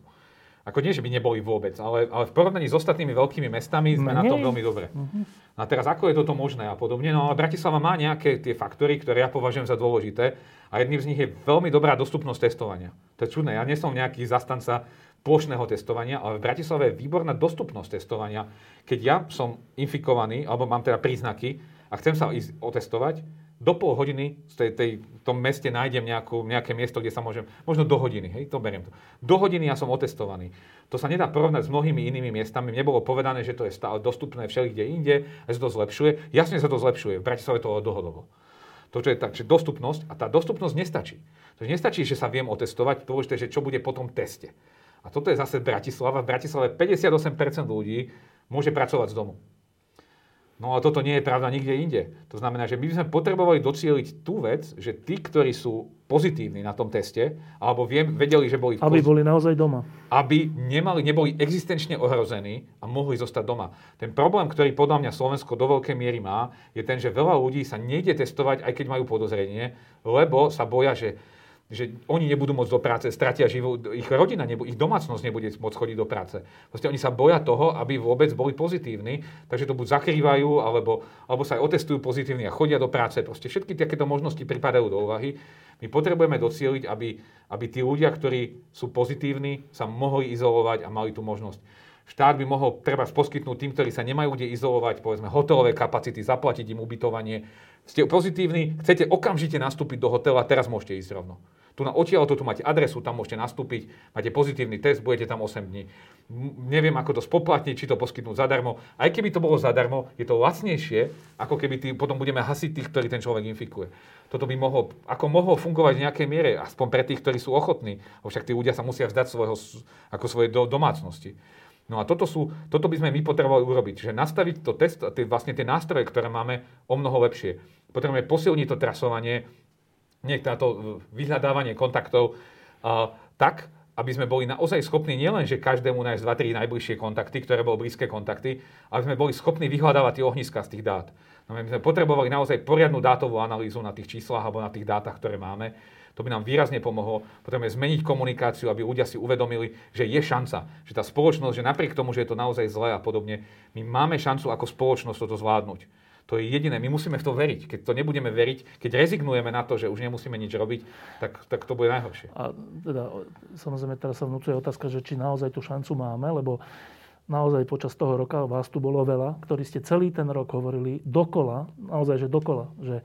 Speaker 2: Ako nie, že by neboli vôbec, ale, ale v porovnaní s ostatnými veľkými mestami sme Menej. na tom veľmi dobre. Uh-huh. A teraz ako je toto možné a podobne? No ale Bratislava má nejaké tie faktory, ktoré ja považujem za dôležité a jedným z nich je veľmi dobrá dostupnosť testovania. To je čudné, ja nie som nejaký zastanca plošného testovania, ale v Bratislave je výborná dostupnosť testovania. Keď ja som infikovaný, alebo mám teda príznaky a chcem sa ísť otestovať, do pol hodiny v tej, tej, tom meste nájdem nejakú, nejaké miesto, kde sa môžem, možno do hodiny, hej, to beriem to. Do hodiny ja som otestovaný. To sa nedá porovnať s mnohými inými miestami. Mne bolo povedané, že to je stále dostupné všeli kde inde, a sa to zlepšuje. Jasne sa to zlepšuje, v Bratislave to dohodovo. To, čo je tak, že dostupnosť, a tá dostupnosť nestačí. To nestačí, že sa viem otestovať, dôležité že čo bude po tom teste. A toto je zase Bratislava. V Bratislave 58% ľudí môže pracovať z domu. No a toto nie je pravda nikde inde. To znamená, že my by sme potrebovali docieliť tú vec, že tí, ktorí sú pozitívni na tom teste, alebo viem, vedeli, že boli...
Speaker 1: Aby boli naozaj doma.
Speaker 2: Aby nemali, neboli existenčne ohrození a mohli zostať doma. Ten problém, ktorý podľa mňa Slovensko do veľkej miery má, je ten, že veľa ľudí sa nejde testovať, aj keď majú podozrenie, lebo sa boja, že že oni nebudú môcť do práce, stratia život, ich rodina, nebo, ich domácnosť nebude môcť chodiť do práce. Proste oni sa boja toho, aby vôbec boli pozitívni, takže to buď zakrývajú, alebo, alebo sa aj otestujú pozitívni a chodia do práce. Proste všetky takéto možnosti pripadajú do úvahy. My potrebujeme docieliť, aby, aby tí ľudia, ktorí sú pozitívni, sa mohli izolovať a mali tú možnosť. Štát by mohol treba poskytnúť tým, ktorí sa nemajú kde izolovať, povedzme hotelové kapacity, zaplatiť im ubytovanie. Ste pozitívni, chcete okamžite nastúpiť do hotela, teraz môžete ísť rovno. Tu na odtiaľ tu máte adresu, tam môžete nastúpiť, máte pozitívny test, budete tam 8 dní. Neviem, ako to spoplatniť, či to poskytnúť zadarmo. Aj keby to bolo zadarmo, je to lacnejšie, ako keby tý, potom budeme hasiť tých, ktorí ten človek infikuje. Toto by mohlo, ako mohlo fungovať v nejakej miere, aspoň pre tých, ktorí sú ochotní. Však tí ľudia sa musia vzdať svojho, ako svoje do, domácnosti. No a toto, sú, toto by sme my potrebovali urobiť, že nastaviť to test, tie, vlastne tie nástroje, ktoré máme, o mnoho lepšie. Potrebujeme posilniť to trasovanie, nech táto vyhľadávanie kontaktov uh, tak, aby sme boli naozaj schopní nielen, že každému nájsť 2-3 najbližšie kontakty, ktoré boli blízke kontakty, aby sme boli schopní vyhľadávať tie ohniska z tých dát. No, my sme potrebovali naozaj poriadnu dátovú analýzu na tých číslach alebo na tých dátach, ktoré máme. To by nám výrazne pomohlo. Potrebujeme zmeniť komunikáciu, aby ľudia si uvedomili, že je šanca, že tá spoločnosť, že napriek tomu, že je to naozaj zlé a podobne, my máme šancu ako spoločnosť toto zvládnuť. To je jediné. My musíme v to veriť. Keď to nebudeme veriť, keď rezignujeme na to, že už nemusíme nič robiť, tak, tak to bude najhoršie.
Speaker 1: A teda, samozrejme, teraz sa vnúcuje otázka, že či naozaj tú šancu máme, lebo naozaj počas toho roka vás tu bolo veľa, ktorí ste celý ten rok hovorili dokola, naozaj, že dokola, že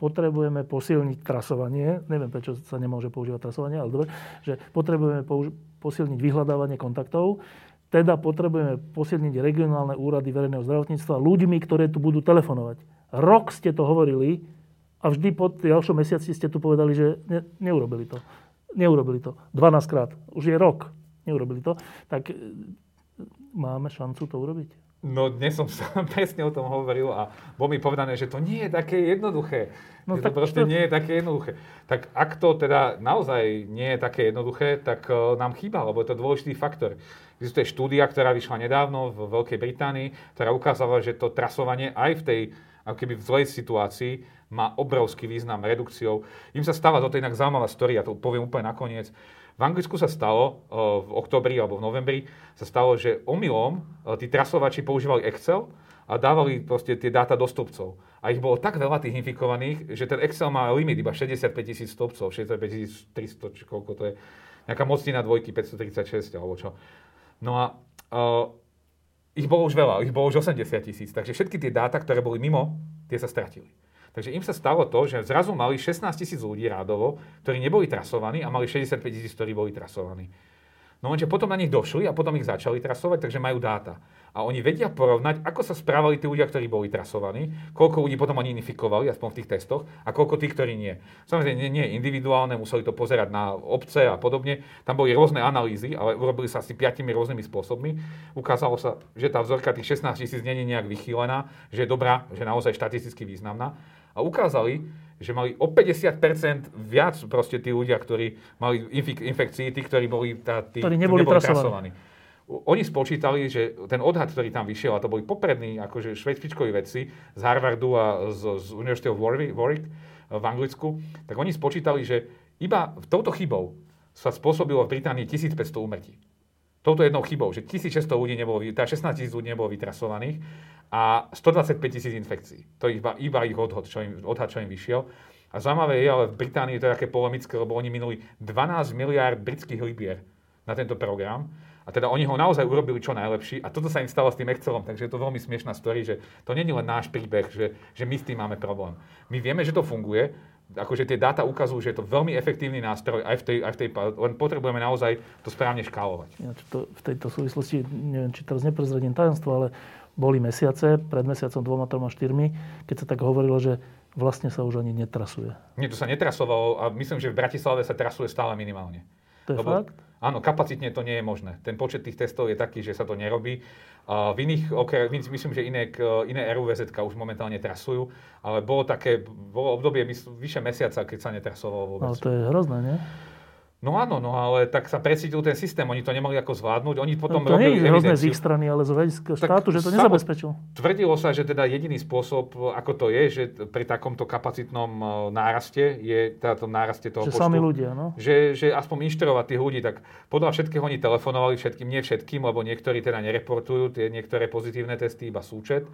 Speaker 1: potrebujeme posilniť trasovanie, neviem, prečo sa nemôže používať trasovanie, ale dobre, že potrebujeme použi- posilniť vyhľadávanie kontaktov, teda potrebujeme posilniť regionálne úrady verejného zdravotníctva ľuďmi, ktoré tu budú telefonovať. Rok ste to hovorili a vždy po ďalšom mesiaci ste tu povedali, že ne, neurobili to. Neurobili to. 12 krát. Už je rok. Neurobili to. Tak e, máme šancu to urobiť?
Speaker 2: No dnes som sa [LAUGHS] presne o tom hovoril a bolo mi povedané, že to nie je také jednoduché. No, tak to proste to... nie je také jednoduché. Tak ak to teda naozaj nie je také jednoduché, tak uh, nám chýba, lebo je to dôležitý faktor. Existuje štúdia, ktorá vyšla nedávno v Veľkej Británii, ktorá ukázala, že to trasovanie aj v tej ako keby v zlej situácii má obrovský význam redukciou. Im sa stáva, toto inak zaujímavá story, ja to poviem úplne nakoniec. V Anglicku sa stalo, v oktobri alebo v novembri, sa stalo, že omylom tí trasovači používali Excel a a dávali proste tie dáta do stĺpcov. A ich bolo tak veľa tých infikovaných, že ten Excel má limit iba 65 tisíc stĺpcov, 65 300, či koľko to je. Nejaká mocnina dvojky 536 alebo čo. No a uh, ich bolo už veľa, ich bolo už 80 tisíc. Takže všetky tie dáta, ktoré boli mimo, tie sa stratili. Takže im sa stalo to, že zrazu mali 16 tisíc ľudí rádovo, ktorí neboli trasovaní a mali 65 tisíc, ktorí boli trasovaní. No lenže potom na nich došli a potom ich začali trasovať, takže majú dáta. A oni vedia porovnať, ako sa správali tí ľudia, ktorí boli trasovaní, koľko ľudí potom oni inifikovali, aspoň v tých testoch, a koľko tých, ktorí nie. Samozrejme, nie, nie individuálne, museli to pozerať na obce a podobne. Tam boli rôzne analýzy, ale urobili sa asi piatimi rôznymi spôsobmi. Ukázalo sa, že tá vzorka tých 16 tisíc je nejak vychýlená, že je dobrá, že naozaj štatisticky významná. A ukázali, že mali o 50% viac proste tí ľudia, ktorí mali infek- infekcií, tí, ktorí boli, tá, tí,
Speaker 1: ktorí neboli, neboli trasovaní.
Speaker 2: Oni spočítali, že ten odhad, ktorý tam vyšiel, a to boli poprední akože švedčičkoví vedci z Harvardu a z, z University of Warwick, Warwick v Anglicku, tak oni spočítali, že iba touto chybou sa spôsobilo v Británii 1500 úmrtí. Touto jednou chybou, že 1600 ľudí nebolo, teda 16 tisíc ľudí nebolo vytrasovaných a 125 tisíc infekcií. To je iba, iba ich odhod, čo im, odhad, čo im vyšiel. A zaujímavé je, ale v Británii to je také polemické, lebo oni minuli 12 miliard britských libier na tento program. A teda oni ho naozaj urobili čo najlepší. A toto sa im stalo s tým Excelom, takže je to veľmi smiešná story, že to nie je len náš príbeh, že, že my s tým máme problém. My vieme, že to funguje, akože tie dáta ukazujú, že je to veľmi efektívny nástroj aj v tej, aj v tej len potrebujeme naozaj to správne škálovať.
Speaker 1: Ja, to, v tejto súvislosti, neviem, či teraz neprezradím tajomstvo, ale boli mesiace, pred mesiacom dvoma, troma, štyrmi, keď sa tak hovorilo, že vlastne sa už ani netrasuje.
Speaker 2: Nie, to sa netrasovalo a myslím, že v Bratislave sa trasuje stále minimálne.
Speaker 1: To je Lebo, fakt?
Speaker 2: Áno, kapacitne to nie je možné. Ten počet tých testov je taký, že sa to nerobí. A v iných, okay, myslím, že iné, iné RUVZ už momentálne trasujú, ale bolo také, bolo obdobie vyše mesiaca, keď sa netrasovalo vôbec.
Speaker 1: Ale to je hrozné, nie?
Speaker 2: No áno, no ale tak sa presítil ten systém, oni to nemali ako zvládnuť, oni potom
Speaker 1: no, to
Speaker 2: robili
Speaker 1: nie je hrozné z ich strany, ale z hľadiska štátu, že to nezabezpečil.
Speaker 2: Tvrdilo sa, že teda jediný spôsob, ako to je, že pri takomto kapacitnom e, náraste, je teda tom náraste toho
Speaker 1: že
Speaker 2: počtu,
Speaker 1: sami ľudia, no?
Speaker 2: že, že aspoň inštruovať tých ľudí, tak podľa všetkého oni telefonovali všetkým, nie všetkým, lebo niektorí teda nereportujú tie niektoré pozitívne testy, iba súčet.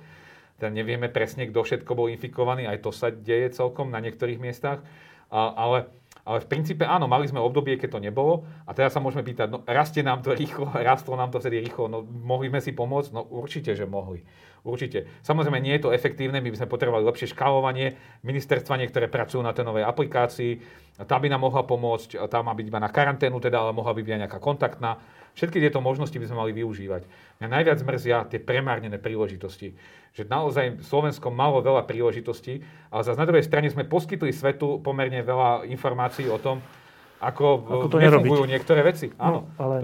Speaker 2: Teda nevieme presne, kto všetko bol infikovaný, aj to sa deje celkom na niektorých miestach. A, ale ale v princípe áno, mali sme obdobie, keď to nebolo a teraz sa môžeme pýtať, no rastie nám to rýchlo, [LAUGHS] rastlo nám to vtedy rýchlo, no mohli sme si pomôcť? No určite, že mohli. Určite. Samozrejme, nie je to efektívne, my by sme potrebovali lepšie škálovanie, ministerstva niektoré pracujú na tej novej aplikácii, tá by nám mohla pomôcť, tá má byť iba na karanténu, teda, ale mohla by byť aj nejaká kontaktná. Všetky tieto možnosti by sme mali využívať. Mňa najviac mrzia tie premárnené príležitosti. Že naozaj Slovensko malo veľa príležitostí, ale zase na druhej strane sme poskytli svetu pomerne veľa informácií o tom, ako, ako to nefungujú nerobiť. niektoré veci. No, Áno. No, ale...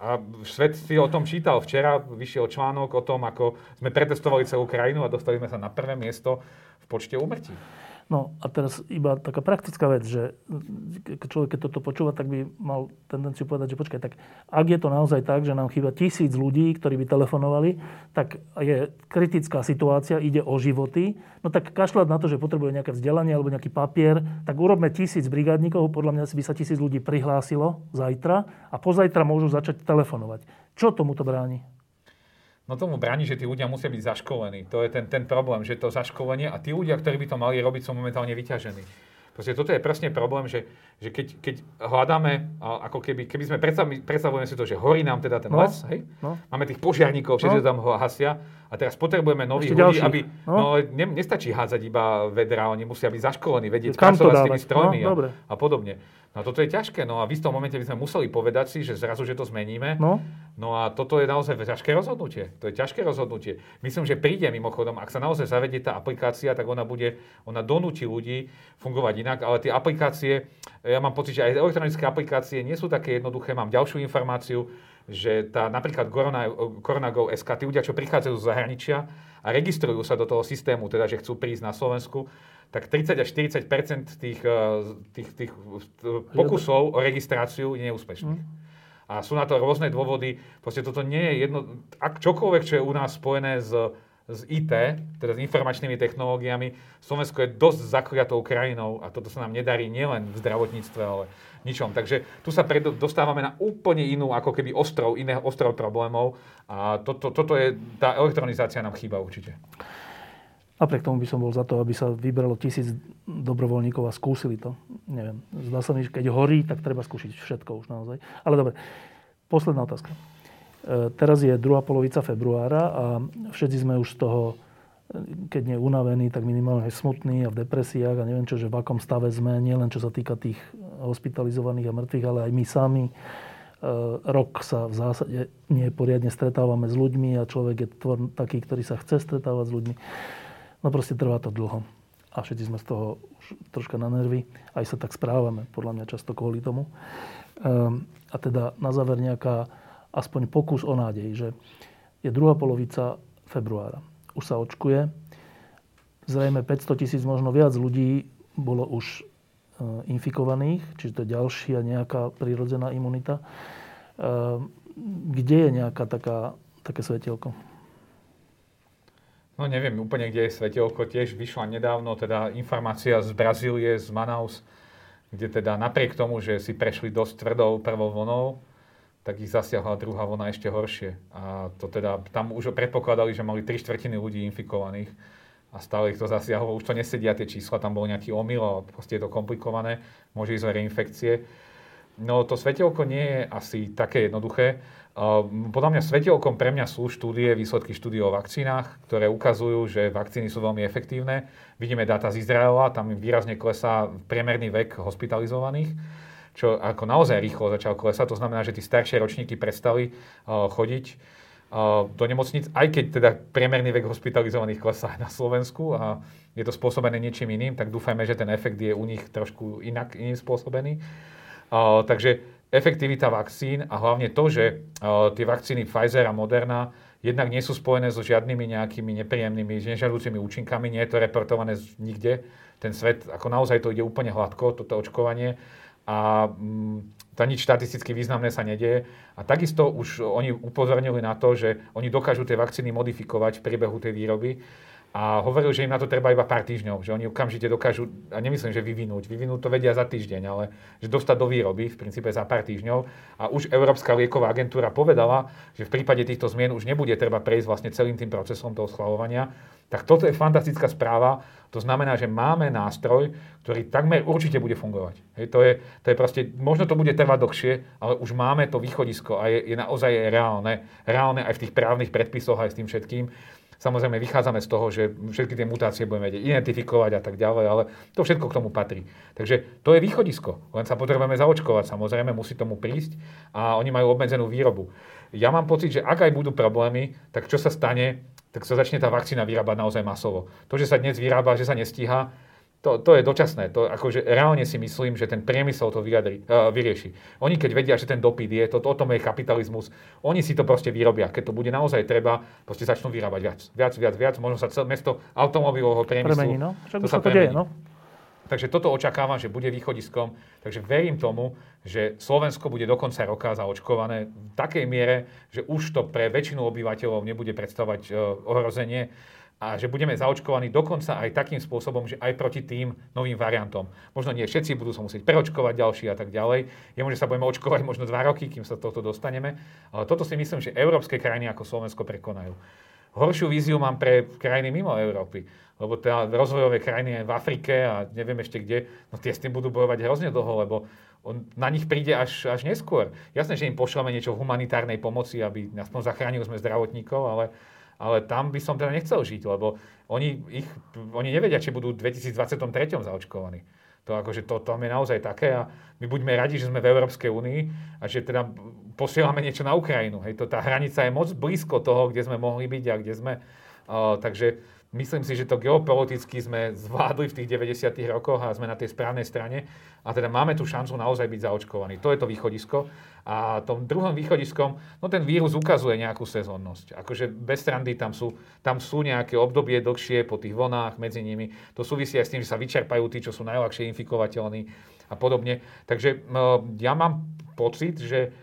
Speaker 2: A svet si o tom čítal. Včera vyšiel článok o tom, ako sme pretestovali celú krajinu a dostali sme sa na prvé miesto v počte úmrtí.
Speaker 1: No a teraz iba taká praktická vec, že človek, keď toto počúva, tak by mal tendenciu povedať, že počkaj, tak ak je to naozaj tak, že nám chýba tisíc ľudí, ktorí by telefonovali, tak je kritická situácia, ide o životy, no tak kašľať na to, že potrebuje nejaké vzdelanie alebo nejaký papier, tak urobme tisíc brigádnikov, podľa mňa by sa tisíc ľudí prihlásilo zajtra a pozajtra môžu začať telefonovať. Čo tomuto bráni?
Speaker 2: No tomu bráni, že tí ľudia musia byť zaškolení. To je ten, ten problém, že to zaškolenie a tí ľudia, ktorí by to mali robiť, sú momentálne vyťažení. Proste toto je presne problém, že, že keď, keď hľadáme, ako keby, keby sme predstavujeme si to, že horí nám teda ten no, les, hej? No. máme tých požiarníkov, všetci no. tam ho hasia a teraz potrebujeme nových ľudí, ďalší. aby, no, no ne, nestačí hádzať iba vedra, oni musia byť zaškolení, vedieť pracovať s tými strojmi no, a, a podobne. No a toto je ťažké, no a v istom momente by sme museli povedať si, že zrazu, že to zmeníme. No. no a toto je naozaj ťažké rozhodnutie. To je ťažké rozhodnutie. Myslím, že príde mimochodom, ak sa naozaj zavedie tá aplikácia, tak ona bude, ona donúti ľudí fungovať inak, ale tie aplikácie, ja mám pocit, že aj elektronické aplikácie nie sú také jednoduché. Mám ďalšiu informáciu, že tá napríklad Corona, CoronaGo SK, tí ľudia, čo prichádzajú z zahraničia a registrujú sa do toho systému, teda že chcú prísť na Slovensku, tak 30 až 40 tých, eh, tých, tých pokusov o registráciu je neúspešných. Mm. A sú na to rôzne dôvody. Proste toto nie je jedno... Ak čokoľvek, čo je u nás spojené s, s IT, teda s informačnými technológiami. Slovensko je dosť zakliatou krajinou a toto sa nám nedarí nielen v zdravotníctve, ale ničom. Takže tu sa predo, dostávame na úplne inú, ako keby ostrov, iné ostrov problémov a toto, toto je, tá elektronizácia nám chýba určite.
Speaker 1: Napriek tomu by som bol za to, aby sa vybralo tisíc dobrovoľníkov a skúsili to. Neviem, zdá sa mi, že keď horí, tak treba skúsiť všetko už naozaj. Ale dobre, posledná otázka. E, teraz je druhá polovica februára a všetci sme už z toho, keď nie unavení, tak minimálne smutní a v depresiách a neviem čo, že v akom stave sme, nielen čo sa týka tých hospitalizovaných a mŕtvych, ale aj my sami. E, rok sa v zásade nie poriadne stretávame s ľuďmi a človek je tvor taký, ktorý sa chce stretávať s ľuďmi. No proste trvá to dlho. A všetci sme z toho už troška na nervy. Aj sa tak správame, podľa mňa často kvôli tomu. Um, a teda na záver nejaká aspoň pokus o nádej, že je druhá polovica februára. Už sa očkuje. Zrejme 500 tisíc, možno viac ľudí bolo už uh, infikovaných, čiže to je ďalšia nejaká prírodzená imunita. Uh, kde je nejaká taká, také svetielko?
Speaker 2: No neviem úplne, kde je svetelko. Tiež vyšla nedávno teda informácia z Brazílie, z Manaus, kde teda napriek tomu, že si prešli dosť tvrdou prvou vlnou, tak ich zasiahla druhá vlna ešte horšie. A to teda, tam už predpokladali, že mali tri štvrtiny ľudí infikovaných a stále ich to zasiahlo. Už to nesedia tie čísla, tam bol nejaký omyl a proste je to komplikované, môže ísť o reinfekcie. No to svetelko nie je asi také jednoduché. Podľa mňa svetelkom pre mňa sú štúdie, výsledky štúdie o vakcínach, ktoré ukazujú, že vakcíny sú veľmi efektívne. Vidíme dáta z Izraela, tam výrazne klesá priemerný vek hospitalizovaných, čo ako naozaj rýchlo začal klesať. To znamená, že tí staršie ročníky prestali chodiť do nemocnic, aj keď teda priemerný vek hospitalizovaných klesá na Slovensku a je to spôsobené niečím iným, tak dúfajme, že ten efekt je u nich trošku inak iným spôsobený. takže efektivita vakcín a hlavne to, že uh, tie vakcíny Pfizer a Moderna jednak nie sú spojené so žiadnymi nejakými nepríjemnými, nežiaducimi účinkami, nie je to reportované nikde. Ten svet, ako naozaj to ide úplne hladko, toto očkovanie a mm, to nič štatisticky významné sa nedieje. A takisto už oni upozornili na to, že oni dokážu tie vakcíny modifikovať v priebehu tej výroby a hovoril, že im na to treba iba pár týždňov, že oni okamžite dokážu, a nemyslím, že vyvinúť, vyvinúť to vedia za týždeň, ale že dostať do výroby v princípe za pár týždňov. A už Európska lieková agentúra povedala, že v prípade týchto zmien už nebude treba prejsť vlastne celým tým procesom toho schvalovania. Tak toto je fantastická správa. To znamená, že máme nástroj, ktorý takmer určite bude fungovať. Hej, to, je, to je proste, možno to bude trvať dlhšie, ale už máme to východisko a je, je naozaj reálne. Reálne aj v tých právnych predpisoch, aj s tým všetkým. Samozrejme, vychádzame z toho, že všetky tie mutácie budeme vedieť identifikovať a tak ďalej, ale to všetko k tomu patrí. Takže to je východisko. Len sa potrebujeme zaočkovať, samozrejme, musí tomu prísť a oni majú obmedzenú výrobu. Ja mám pocit, že ak aj budú problémy, tak čo sa stane, tak sa začne tá vakcína vyrábať naozaj masovo. To, že sa dnes vyrába, že sa nestíha, to, to je dočasné. To, akože reálne si myslím, že ten priemysel to vyjadri, uh, vyrieši. Oni keď vedia, že ten dopyt je, to, to, o tom je kapitalizmus, oni si to proste vyrobia. Keď to bude naozaj treba, proste začnú vyrábať viac. Viac, viac, viac. Možno sa celé mesto automobilového priemyslu...
Speaker 1: Premení, no. Však to sa to deje, no.
Speaker 2: Takže toto očakávam, že bude východiskom. Takže verím tomu, že Slovensko bude do konca roka zaočkované v takej miere, že už to pre väčšinu obyvateľov nebude predstavovať uh, ohrozenie a že budeme zaočkovaní dokonca aj takým spôsobom, že aj proti tým novým variantom. Možno nie všetci budú sa musieť preočkovať ďalší a tak ďalej. Je možné, že sa budeme očkovať možno dva roky, kým sa toto dostaneme. Ale toto si myslím, že európske krajiny ako Slovensko prekonajú. Horšiu víziu mám pre krajiny mimo Európy, lebo teda rozvojové krajiny v Afrike a neviem ešte kde, no tie s tým budú bojovať hrozne dlho, lebo on na nich príde až, až neskôr. Jasné, že im pošleme niečo v humanitárnej pomoci, aby aspoň zachránili sme zdravotníkov, ale ale tam by som teda nechcel žiť, lebo oni, ich, oni nevedia, či budú v 2023 zaočkovaní. To, akože to, to je naozaj také a my buďme radi, že sme v Európskej únii a že teda posielame niečo na Ukrajinu. Hej, to, tá hranica je moc blízko toho, kde sme mohli byť a kde sme. Uh, takže Myslím si, že to geopoliticky sme zvládli v tých 90. rokoch a sme na tej správnej strane a teda máme tu šancu naozaj byť zaočkovaní. To je to východisko. A tom druhom východiskom, no ten vírus ukazuje nejakú sezónnosť. Akože bez strandy tam sú, tam sú nejaké obdobie dlhšie po tých vlnách medzi nimi. To súvisí aj s tým, že sa vyčerpajú tí, čo sú najľahšie infikovateľní a podobne. Takže ja mám pocit, že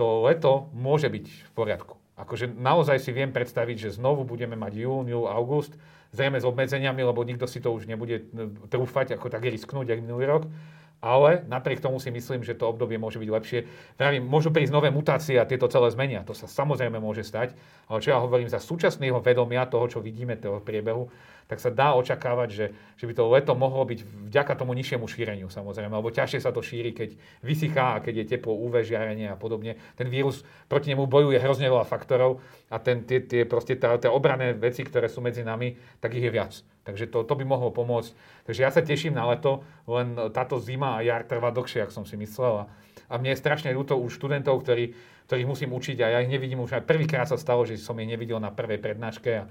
Speaker 2: to leto môže byť v poriadku. Akože naozaj si viem predstaviť, že znovu budeme mať jún, júl, august, zrejme s obmedzeniami, lebo nikto si to už nebude trúfať, ako tak risknúť, jak minulý rok. Ale napriek tomu si myslím, že to obdobie môže byť lepšie. Vravím, môžu prísť nové mutácie a tieto celé zmenia. To sa samozrejme môže stať. Ale čo ja hovorím za súčasného vedomia toho, čo vidíme, toho priebehu, tak sa dá očakávať, že, že by to leto mohlo byť vďaka tomu nižšiemu šíreniu samozrejme, lebo ťažšie sa to šíri, keď vysychá a keď je teplo, UV žiarenie a podobne. Ten vírus proti nemu bojuje hrozne veľa faktorov a ten, tie, tie, proste tá, tie obrané veci, ktoré sú medzi nami, tak ich je viac. Takže to, to by mohlo pomôcť. Takže ja sa teším na leto, len táto zima a jar trvá dlhšie, ako som si myslel. A mne je strašne ľúto už študentov, ktorí, ktorých musím učiť a ja ich nevidím už aj prvýkrát sa stalo, že som ich nevidel na prvej prednáške a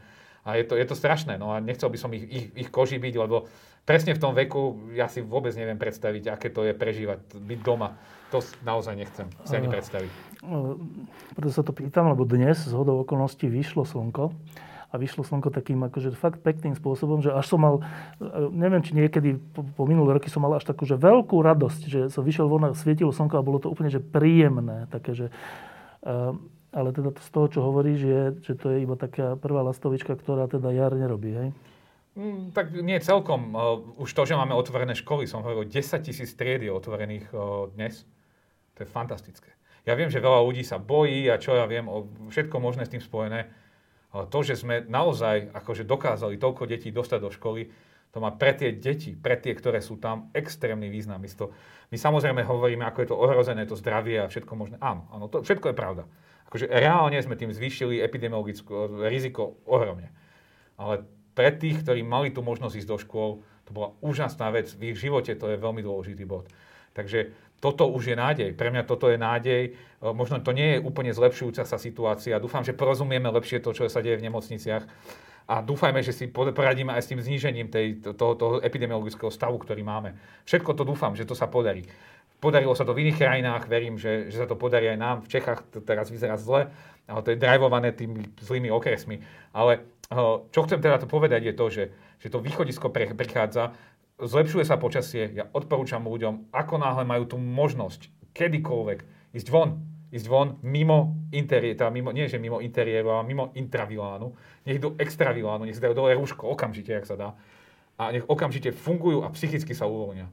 Speaker 2: a je to, je to strašné. No a nechcel by som ich, ich, ich koži byť, lebo presne v tom veku ja si vôbec neviem predstaviť, aké to je prežívať, byť doma. To naozaj nechcem si ani predstaviť.
Speaker 1: Preto sa to pýtam, lebo dnes z hodou okolností vyšlo slnko a vyšlo slnko takým akože fakt pekným spôsobom, že až som mal, neviem, či niekedy po, po minulé roky som mal až takú, že veľkú radosť, že som vyšiel von a svietilo slnko a bolo to úplne, že príjemné, také, že uh, ale teda z toho, čo hovoríš, je, že to je iba taká prvá lastovička, ktorá teda jar nerobí, hej?
Speaker 2: Mm, tak nie celkom. Už to, že máme otvorené školy, som hovoril, 10 tisíc tried je otvorených dnes. To je fantastické. Ja viem, že veľa ľudí sa bojí a čo ja viem, všetko možné s tým spojené. Ale to, že sme naozaj akože dokázali toľko detí dostať do školy, to má pre tie deti, pre tie, ktoré sú tam, extrémny význam. My, to, my samozrejme hovoríme, ako je to ohrozené, to zdravie a všetko možné. Áno, áno, to všetko je pravda akože reálne sme tým zvýšili epidemiologické riziko ohromne. Ale pre tých, ktorí mali tú možnosť ísť do škôl, to bola úžasná vec. V ich živote to je veľmi dôležitý bod. Takže toto už je nádej. Pre mňa toto je nádej. E, možno to nie je úplne zlepšujúca sa situácia. Dúfam, že porozumieme lepšie to, čo sa deje v nemocniciach. A dúfajme, že si poradíme aj s tým znížením tej, toho, toho epidemiologického stavu, ktorý máme. Všetko to dúfam, že to sa podarí. Podarilo sa to v iných krajinách, verím, že, že sa to podarí aj nám. V Čechách to teraz vyzerá zle, ale to je drivované tými zlými okresmi. Ale eh, čo chcem teda to povedať je to, že, že to východisko pre, prichádza, zlepšuje sa počasie, ja odporúčam ľuďom, ako náhle majú tú možnosť kedykoľvek ísť von, ísť von mimo interiéru, teda mimo, nie že mimo interiéru, ale mimo intravilánu, nech idú extravilánu, nech si dajú dole rúško okamžite, ak sa dá. A nech okamžite fungujú a psychicky sa uvoľnia.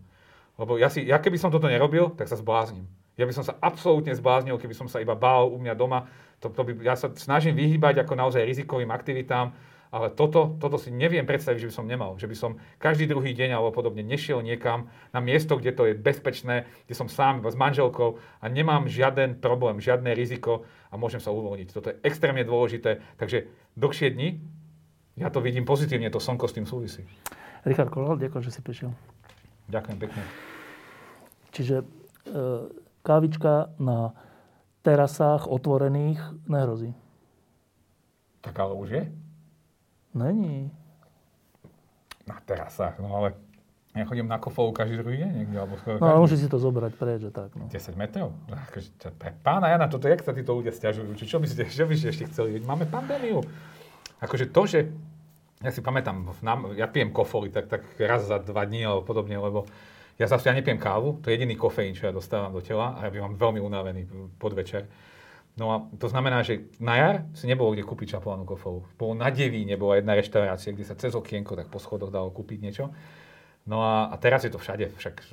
Speaker 2: Lebo ja, si, ja keby som toto nerobil, tak sa zblázním. Ja by som sa absolútne zbláznil, keby som sa iba bál u mňa doma. To, to by, ja sa snažím vyhýbať ako naozaj rizikovým aktivitám, ale toto, toto si neviem predstaviť, že by som nemal. Že by som každý druhý deň alebo podobne nešiel niekam na miesto, kde to je bezpečné, kde som sám s manželkou a nemám žiaden problém, žiadne riziko a môžem sa uvoľniť. Toto je extrémne dôležité. Takže dlhšie dni, ja to vidím pozitívne, to slnko s tým súvisí.
Speaker 1: Richard Kolal, ďakujem, že si prišiel.
Speaker 2: Ďakujem pekne.
Speaker 1: Čiže e, kávička na terasách otvorených nehrozí.
Speaker 2: Tak ale už je?
Speaker 1: Není.
Speaker 2: Na terasách, no ale ja chodím na kofolu každý druhý deň niekde, alebo skoro
Speaker 1: No ale musí si to zobrať preč, že tak. No.
Speaker 2: 10 metrov? No, akože, pána Jana, toto, jak sa títo ľudia stiažujú? Či čo by ste, čo by ste ešte chceli? Máme pandémiu. Akože to, že ja si pamätám, ja pijem kofoly tak, tak raz za dva dní alebo podobne, lebo ja zase ja nepijem kávu, to je jediný kofeín, čo ja dostávam do tela a ja bývam veľmi unavený podvečer. No a to znamená, že na jar si nebolo kde kúpiť čapovanú kofolu. Bolo na Devíne, bola jedna reštaurácia, kde sa cez okienko tak po schodoch dalo kúpiť niečo. No a, a teraz je to všade, však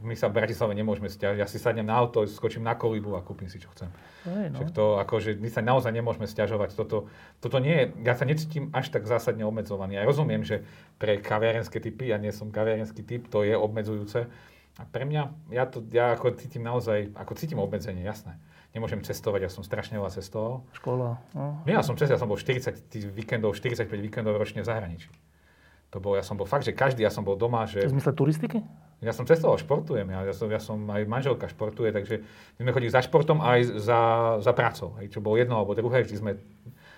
Speaker 2: my sa v Bratislave nemôžeme stiažiť. Ja si sadnem na auto, skočím na kolibu a kúpim si, čo chcem. Aj, no. Však to, akože, my sa naozaj nemôžeme stiažovať. Toto, toto nie je, ja sa necítim až tak zásadne obmedzovaný. Ja rozumiem, že pre kaviarenské typy, ja nie som kaviarenský typ, to je obmedzujúce. A pre mňa, ja, to, ja ako cítim naozaj, ako cítim obmedzenie, jasné. Nemôžem cestovať, ja som strašne veľa cestoval.
Speaker 1: Škola. No.
Speaker 2: Ja som cestoval, ja som bol 40 víkendov, 45 víkendov ročne v zahraničí. To bol, ja som bol fakt, že každý, ja som bol doma, že...
Speaker 1: V zmysle turistiky?
Speaker 2: Ja som cestoval, športujem, ja, ja, som, ja som, aj manželka športuje, takže my sme chodili za športom aj za, za prácou, hej, čo bolo jedno alebo druhé, vždy sme,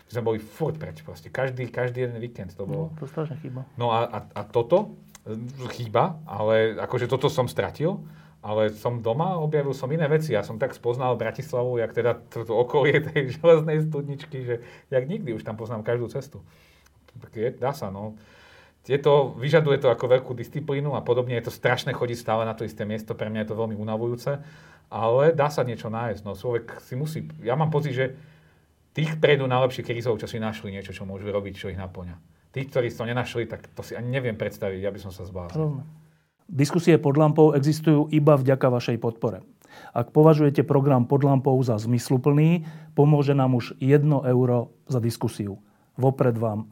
Speaker 2: vždy sme boli furt preč, proste, každý, každý jeden víkend to bolo.
Speaker 1: No, to strašne chýba.
Speaker 2: No a, a, a toto e, chýba, ale akože toto som stratil, ale som doma, objavil som iné veci. Ja som tak spoznal Bratislavu, jak teda to, to okolie [LAUGHS] tej železnej studničky, že jak nikdy už tam poznám každú cestu. Tak je, dá sa, no je to, vyžaduje to ako veľkú disciplínu a podobne. Je to strašné chodiť stále na to isté miesto. Pre mňa je to veľmi unavujúce. Ale dá sa niečo nájsť. No, človek si musí... Ja mám pocit, že Tých prejdú najlepšie krízov, čo si našli niečo, čo môžu robiť, čo ich naplňa. Tí, ktorí to nenašli, tak to si ani neviem predstaviť, ja by som sa zbláznil.
Speaker 1: Diskusie pod lampou existujú iba vďaka vašej podpore. Ak považujete program pod lampou za zmysluplný, pomôže nám už 1 euro za diskusiu. Vopred vám